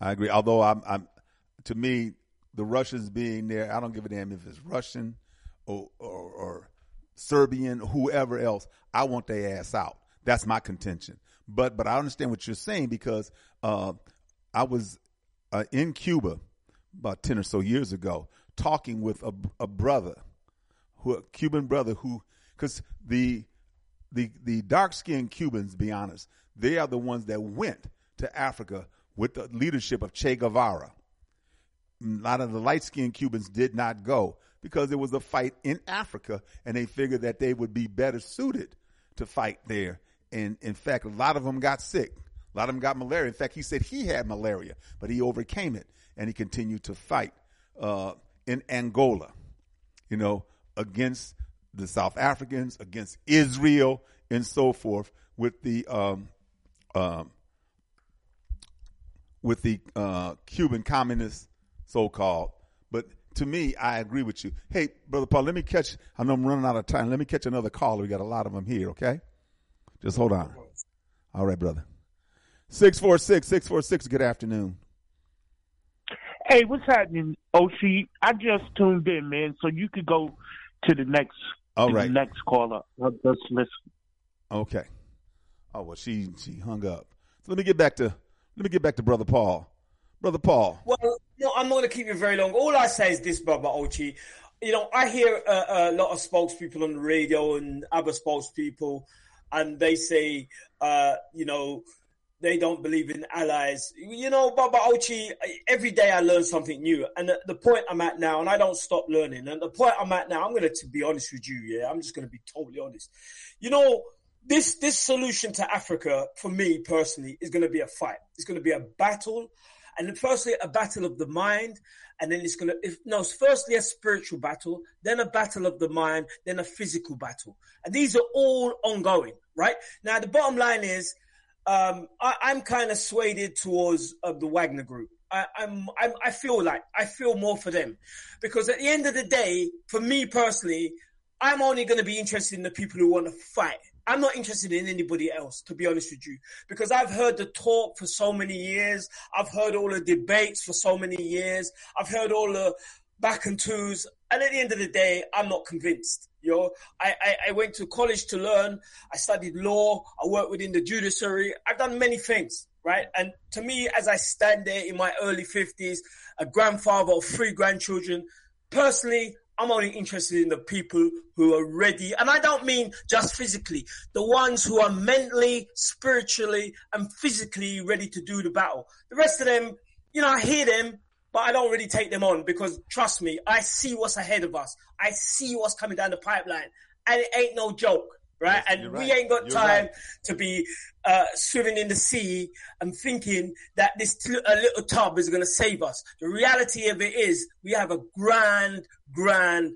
I agree. Although I'm, I'm, to me, the Russians being there, I don't give a damn if it's Russian or or, or Serbian, whoever else. I want their ass out. That's my contention. But but I understand what you're saying because uh, I was uh, in Cuba about ten or so years ago talking with a, a brother, who a Cuban brother who because the the the dark skinned Cubans, be honest, they are the ones that went to Africa with the leadership of Che Guevara. A lot of the light skinned Cubans did not go because there was a fight in Africa and they figured that they would be better suited to fight there. And in fact, a lot of them got sick. A lot of them got malaria. In fact, he said he had malaria, but he overcame it and he continued to fight uh, in Angola, you know, against the South Africans, against Israel, and so forth, with the um, um, with the uh, Cuban communists, so called. But to me, I agree with you. Hey, brother Paul, let me catch. I know I'm running out of time. Let me catch another caller. We got a lot of them here. Okay, just hold on. All right, brother. Six four six six four six. Good afternoon. Hey, what's happening, OC? I just tuned in, man. So you could go to the next, All to right. the next caller. I'll Just listen. Okay. Oh well, she she hung up. So let me get back to let me get back to brother Paul. Brother Paul. Well, no, I'm not going to keep you very long. All I say is this, Brother Oshi. You know, I hear uh, a lot of spokespeople on the radio and other spokespeople, and they say, uh, you know, they don't believe in allies. You know, Baba Oshi, every day I learn something new. And the, point I'm at now, and I don't stop learning, and the point I'm at now, I'm going to be honest with you, yeah? I'm just going to be totally honest. You know, this this solution to Africa, for me personally, is going to be a fight. It's going to be a battle, and firstly a battle of the mind, and then it's going to if no, it's firstly a spiritual battle, then a battle of the mind, then a physical battle, and these are all ongoing, right? Now the bottom line is, um, I, I'm kind of swayed towards uh, the Wagner Group. I, I'm, I'm I feel like I feel more for them because at the end of the day, for me personally, I'm only going to be interested in the people who want to fight. I'm not interested in anybody else, to be honest with you, because I've heard the talk for so many years. I've heard all the debates for so many years. I've heard all the back and twos. And at the end of the day, I'm not convinced. You know, I, I, I went to college to learn. I studied law. I worked within the judiciary. I've done many things, right? And to me, as I stand there in my early 50s, a grandfather of three grandchildren, personally, I'm only interested in the people who are ready. And I don't mean just physically, the ones who are mentally, spiritually, and physically ready to do the battle. The rest of them, you know, I hear them, but I don't really take them on because trust me, I see what's ahead of us. I see what's coming down the pipeline. And it ain't no joke, right? and you're we ain't got You're time right. to be uh, swimming in the sea and thinking that this t- a little tub is going to save us. The reality of it is we have a grand, grand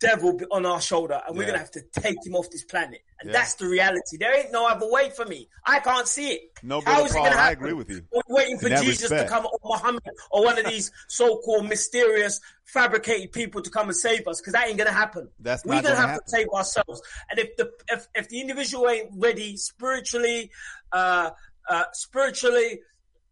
devil on our shoulder and we're Yeah. going to have to take him off this planet. And Yeah. that's the reality. There ain't no other way for me. I can't see it. No, How is it gonna happen? I agree with you. We're waiting for Jesus respect. to come, or Muhammad, or one of these so-called mysterious, fabricated people to come and save us, because that ain't gonna happen. That's We're gonna gonna have to save ourselves. And if the if, if the individual ain't ready spiritually, uh, uh, spiritually,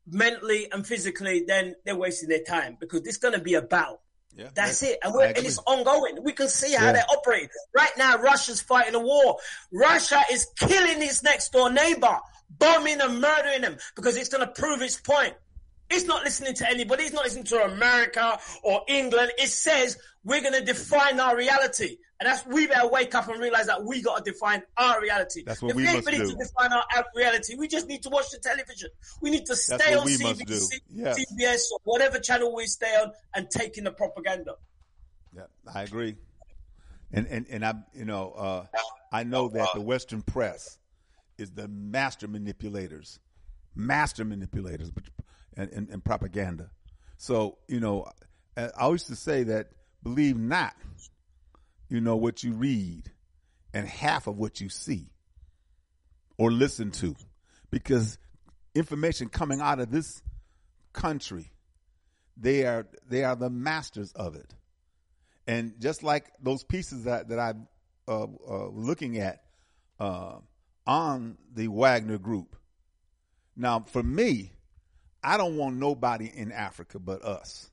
mentally, and physically, then they're wasting their time because it's gonna be a battle. Yeah, That's that- it. And, we're, and it's ongoing. We can see how Yeah. they operate. Right now, Russia's fighting a war. Russia is killing its next door neighbor, bombing and murdering them because it's going to prove its point. It's not listening to anybody. It's not listening to America or England. It says we're going to define our reality. And that's, we better wake up and realize that we got to define our reality. That's what if we ain't must do. to define our our reality, we just need to watch the television. We need to stay on we CBC. CBS, or whatever channel we stay on and take in the propaganda. Yeah, I agree. And and and I, you know, uh, I know that the Western press is the master manipulators, master manipulators, but- and, and, and propaganda. So you know, I I used to say that believe not, you know, what you read and half of what you see or listen to because information coming out of this country they are they are the masters of it and just like those pieces that that I'm uh, uh, looking at uh, on the Wagner Group. Now, for me, I don't want nobody in Africa but us.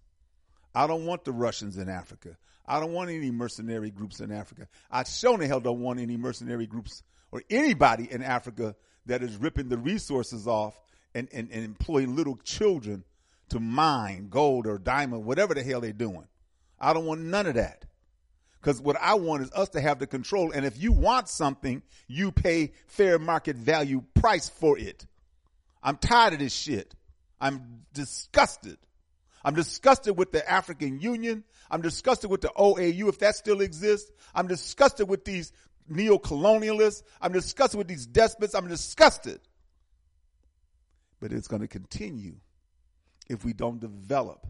I don't want the Russians in Africa. I don't want any mercenary groups in Africa. I sure the hell don't want any mercenary groups or anybody in Africa that is ripping the resources off and, and, and employing little children to mine gold or diamond, whatever the hell they're doing. I don't want none of that. Because what I want is us to have the control. And if you want something, you pay fair market value price for it. I'm tired of this shit. I'm disgusted. I'm disgusted with the African Union. I'm disgusted with the OAU, if that still exists. I'm disgusted with these neo-colonialists. I'm disgusted with these despots. I'm disgusted. But it's going to continue if we don't develop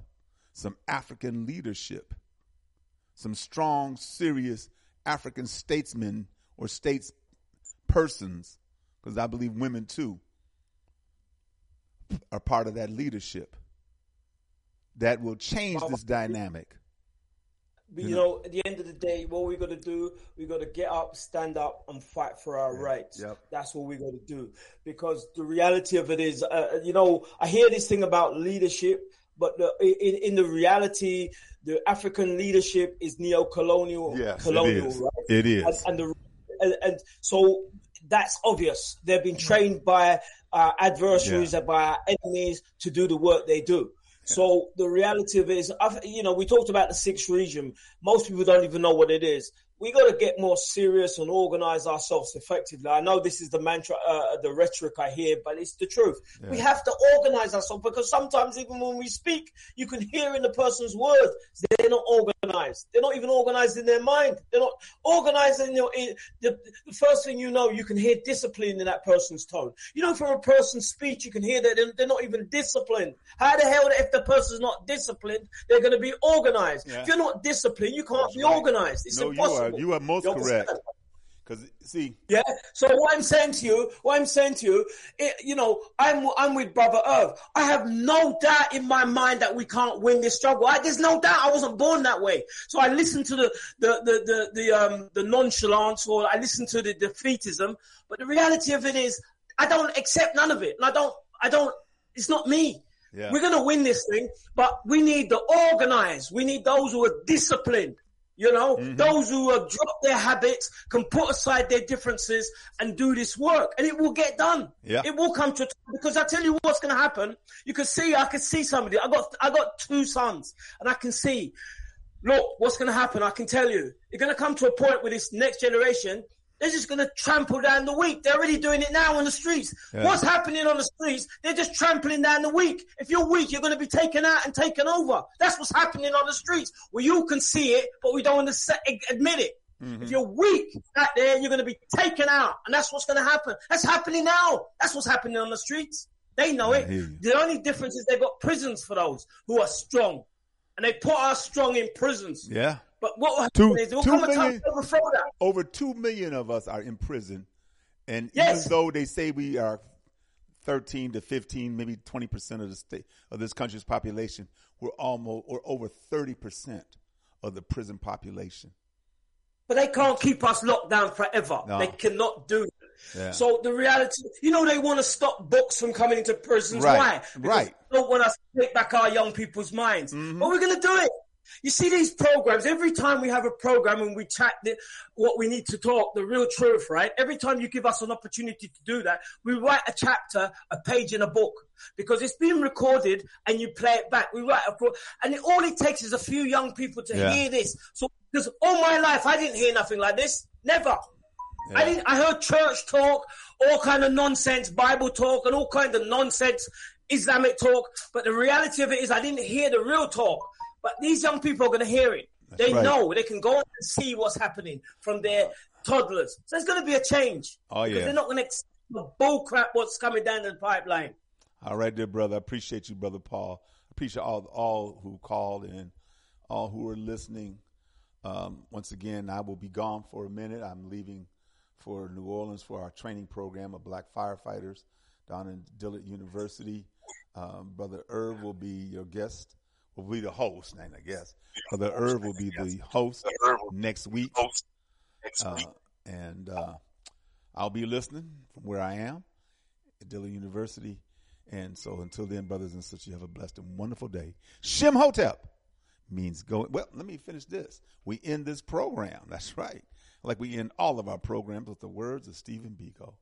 some African leadership, some strong, serious African statesmen or states persons, because I believe women too are part of that leadership that will change this dynamic. You know, at the end of the day, what we got to do, we got to get up, stand up, and fight for our rights. Yep. That's what we got to do. Because the reality of it is, uh, uh, you know, I hear this thing about leadership, but the, in, in the reality, the African leadership is neo-colonial. Yes, it colonial, is. right? It is. And, and, the, and, and so that's obvious. They've been mm. trained by our adversaries and by our enemies to do the work they do. So the reality of it is, I've- you know, we talked about the sixth region. Most people don't even know what it is. We got to get more serious and organize ourselves effectively. I know this is the mantra, uh, the rhetoric I hear, but it's the truth. We have to organize ourselves because sometimes even when we speak, you can hear in the person's words they're not organized. They're not even organized in their mind. They're not organized in your. In, the, the first thing you know, you can hear discipline in that person's tone. You know, from a person's speech, you can hear that they're, they're not even disciplined. How the hell, if the person's not disciplined, they're going to be organized? Yeah. If you're not disciplined, you can't be organized. It's no, impossible. you are you are most correct. Because see, Yeah. So what I'm saying to you, what I'm saying to you, it, you know, I'm I'm with Brother Irv. I have no doubt in my mind that we can't win this struggle. I, there's no doubt. I wasn't born that way. So I listen to the the the the, the um the nonchalance or I listen to the defeatism. But the reality of it is, I don't accept none of it, and I don't I don't. It's not me. Yeah. We're gonna win this thing, but we need the organized. We need those who are disciplined. You know, mm-hmm. those who have dropped their habits can put aside their differences and do this work, and it will get done. Yeah. It will come to because I tell you what's going to happen. You can see, I can see somebody. I got, I got two sons, and I can see. Look, what's going to happen? I can tell you. You're going to come to a point with this next generation. They're just going to trample down the weak. They're already doing it now on the streets. Yeah. What's happening on the streets? They're just trampling down the weak. If you're weak, you're going to be taken out and taken over. That's what's happening on the streets. We all can see it, but we don't want to admit it. Mm-hmm. If you're weak out there, you're going to be taken out, and that's what's going to happen. That's happening now. That's what's happening on the streets. They know it. The only difference is they've got prisons for those who are strong, and they put us strong in prisons. yeah, But what will happen two, is two come a time to overthrow that. over two million of us are in prison, and Yes. even though they say we are thirteen to fifteen, maybe twenty percent of the state of this country's population, we're almost or over thirty percent of the prison population. But they can't keep us locked down forever. No. They cannot do. Yeah. So the reality, you know, they want to stop books from coming into prisons. Right, Why? Because right. Mm-hmm. They don't want us to take back our young people's minds. But we're going to do it. You see these programs, every time we have a program and we chat the, what we need to talk, the real truth, right? Every time you give us an opportunity to do that, we write a chapter, a page in a book because it's being recorded and you play it back. We write a book and it, all it takes is a few young people to Yeah. hear this. So, because all my life I didn't hear nothing like this. Never. I didn't. I heard church talk, all kind of nonsense, Bible talk, and all kind of nonsense, Islamic talk. But the reality of it is, I didn't hear the real talk. But these young people are going to hear it. they right. know they can go and see what's happening from their toddlers. So there's going to be a change. Oh, Because yeah. they're not going to accept the bull crap what's coming down the pipeline. All right, dear brother. I appreciate you, brother Paul. I appreciate all all who called and all who are listening. Um, once again, I will be gone for a minute. I'm leaving for New Orleans for our training program of black firefighters down in Dillard University. Um, Brother Irv will be your guest, will be the host, not a guest. the Irv will be the host next week. Uh, and uh, I'll be listening from where I am at Dillard University. And so until then, brothers and sisters, you have a blessed and wonderful day. Shem Hotep means going. Well, let me finish this. We end this program. That's right. Like we end all of our programs with the words of Stephen Biko.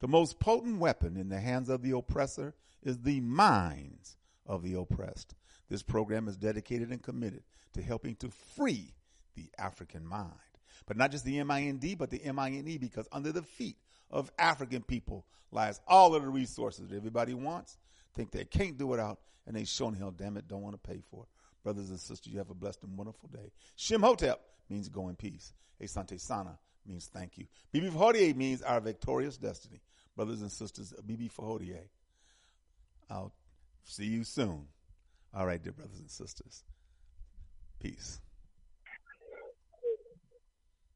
The most potent weapon in the hands of the oppressor is the minds of the oppressed. This program is dedicated and committed to helping to free the African mind. But not just the M-I-N-D, but the M-I-N-E, because under the feet of African people lies all of the resources that everybody wants, think they can't do without, and they shown hell, damn it, don't want to pay for it. Brothers and sisters, you have a blessed and wonderful day. Shem Hotep means go in peace. Asante Sana means thank you. Bibi Fahodie means our victorious destiny. Brothers and sisters, Bibi Fahodie. I'll see you soon. All right, dear brothers and sisters. Peace.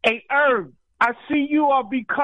Hey, Irv, I see you are becoming.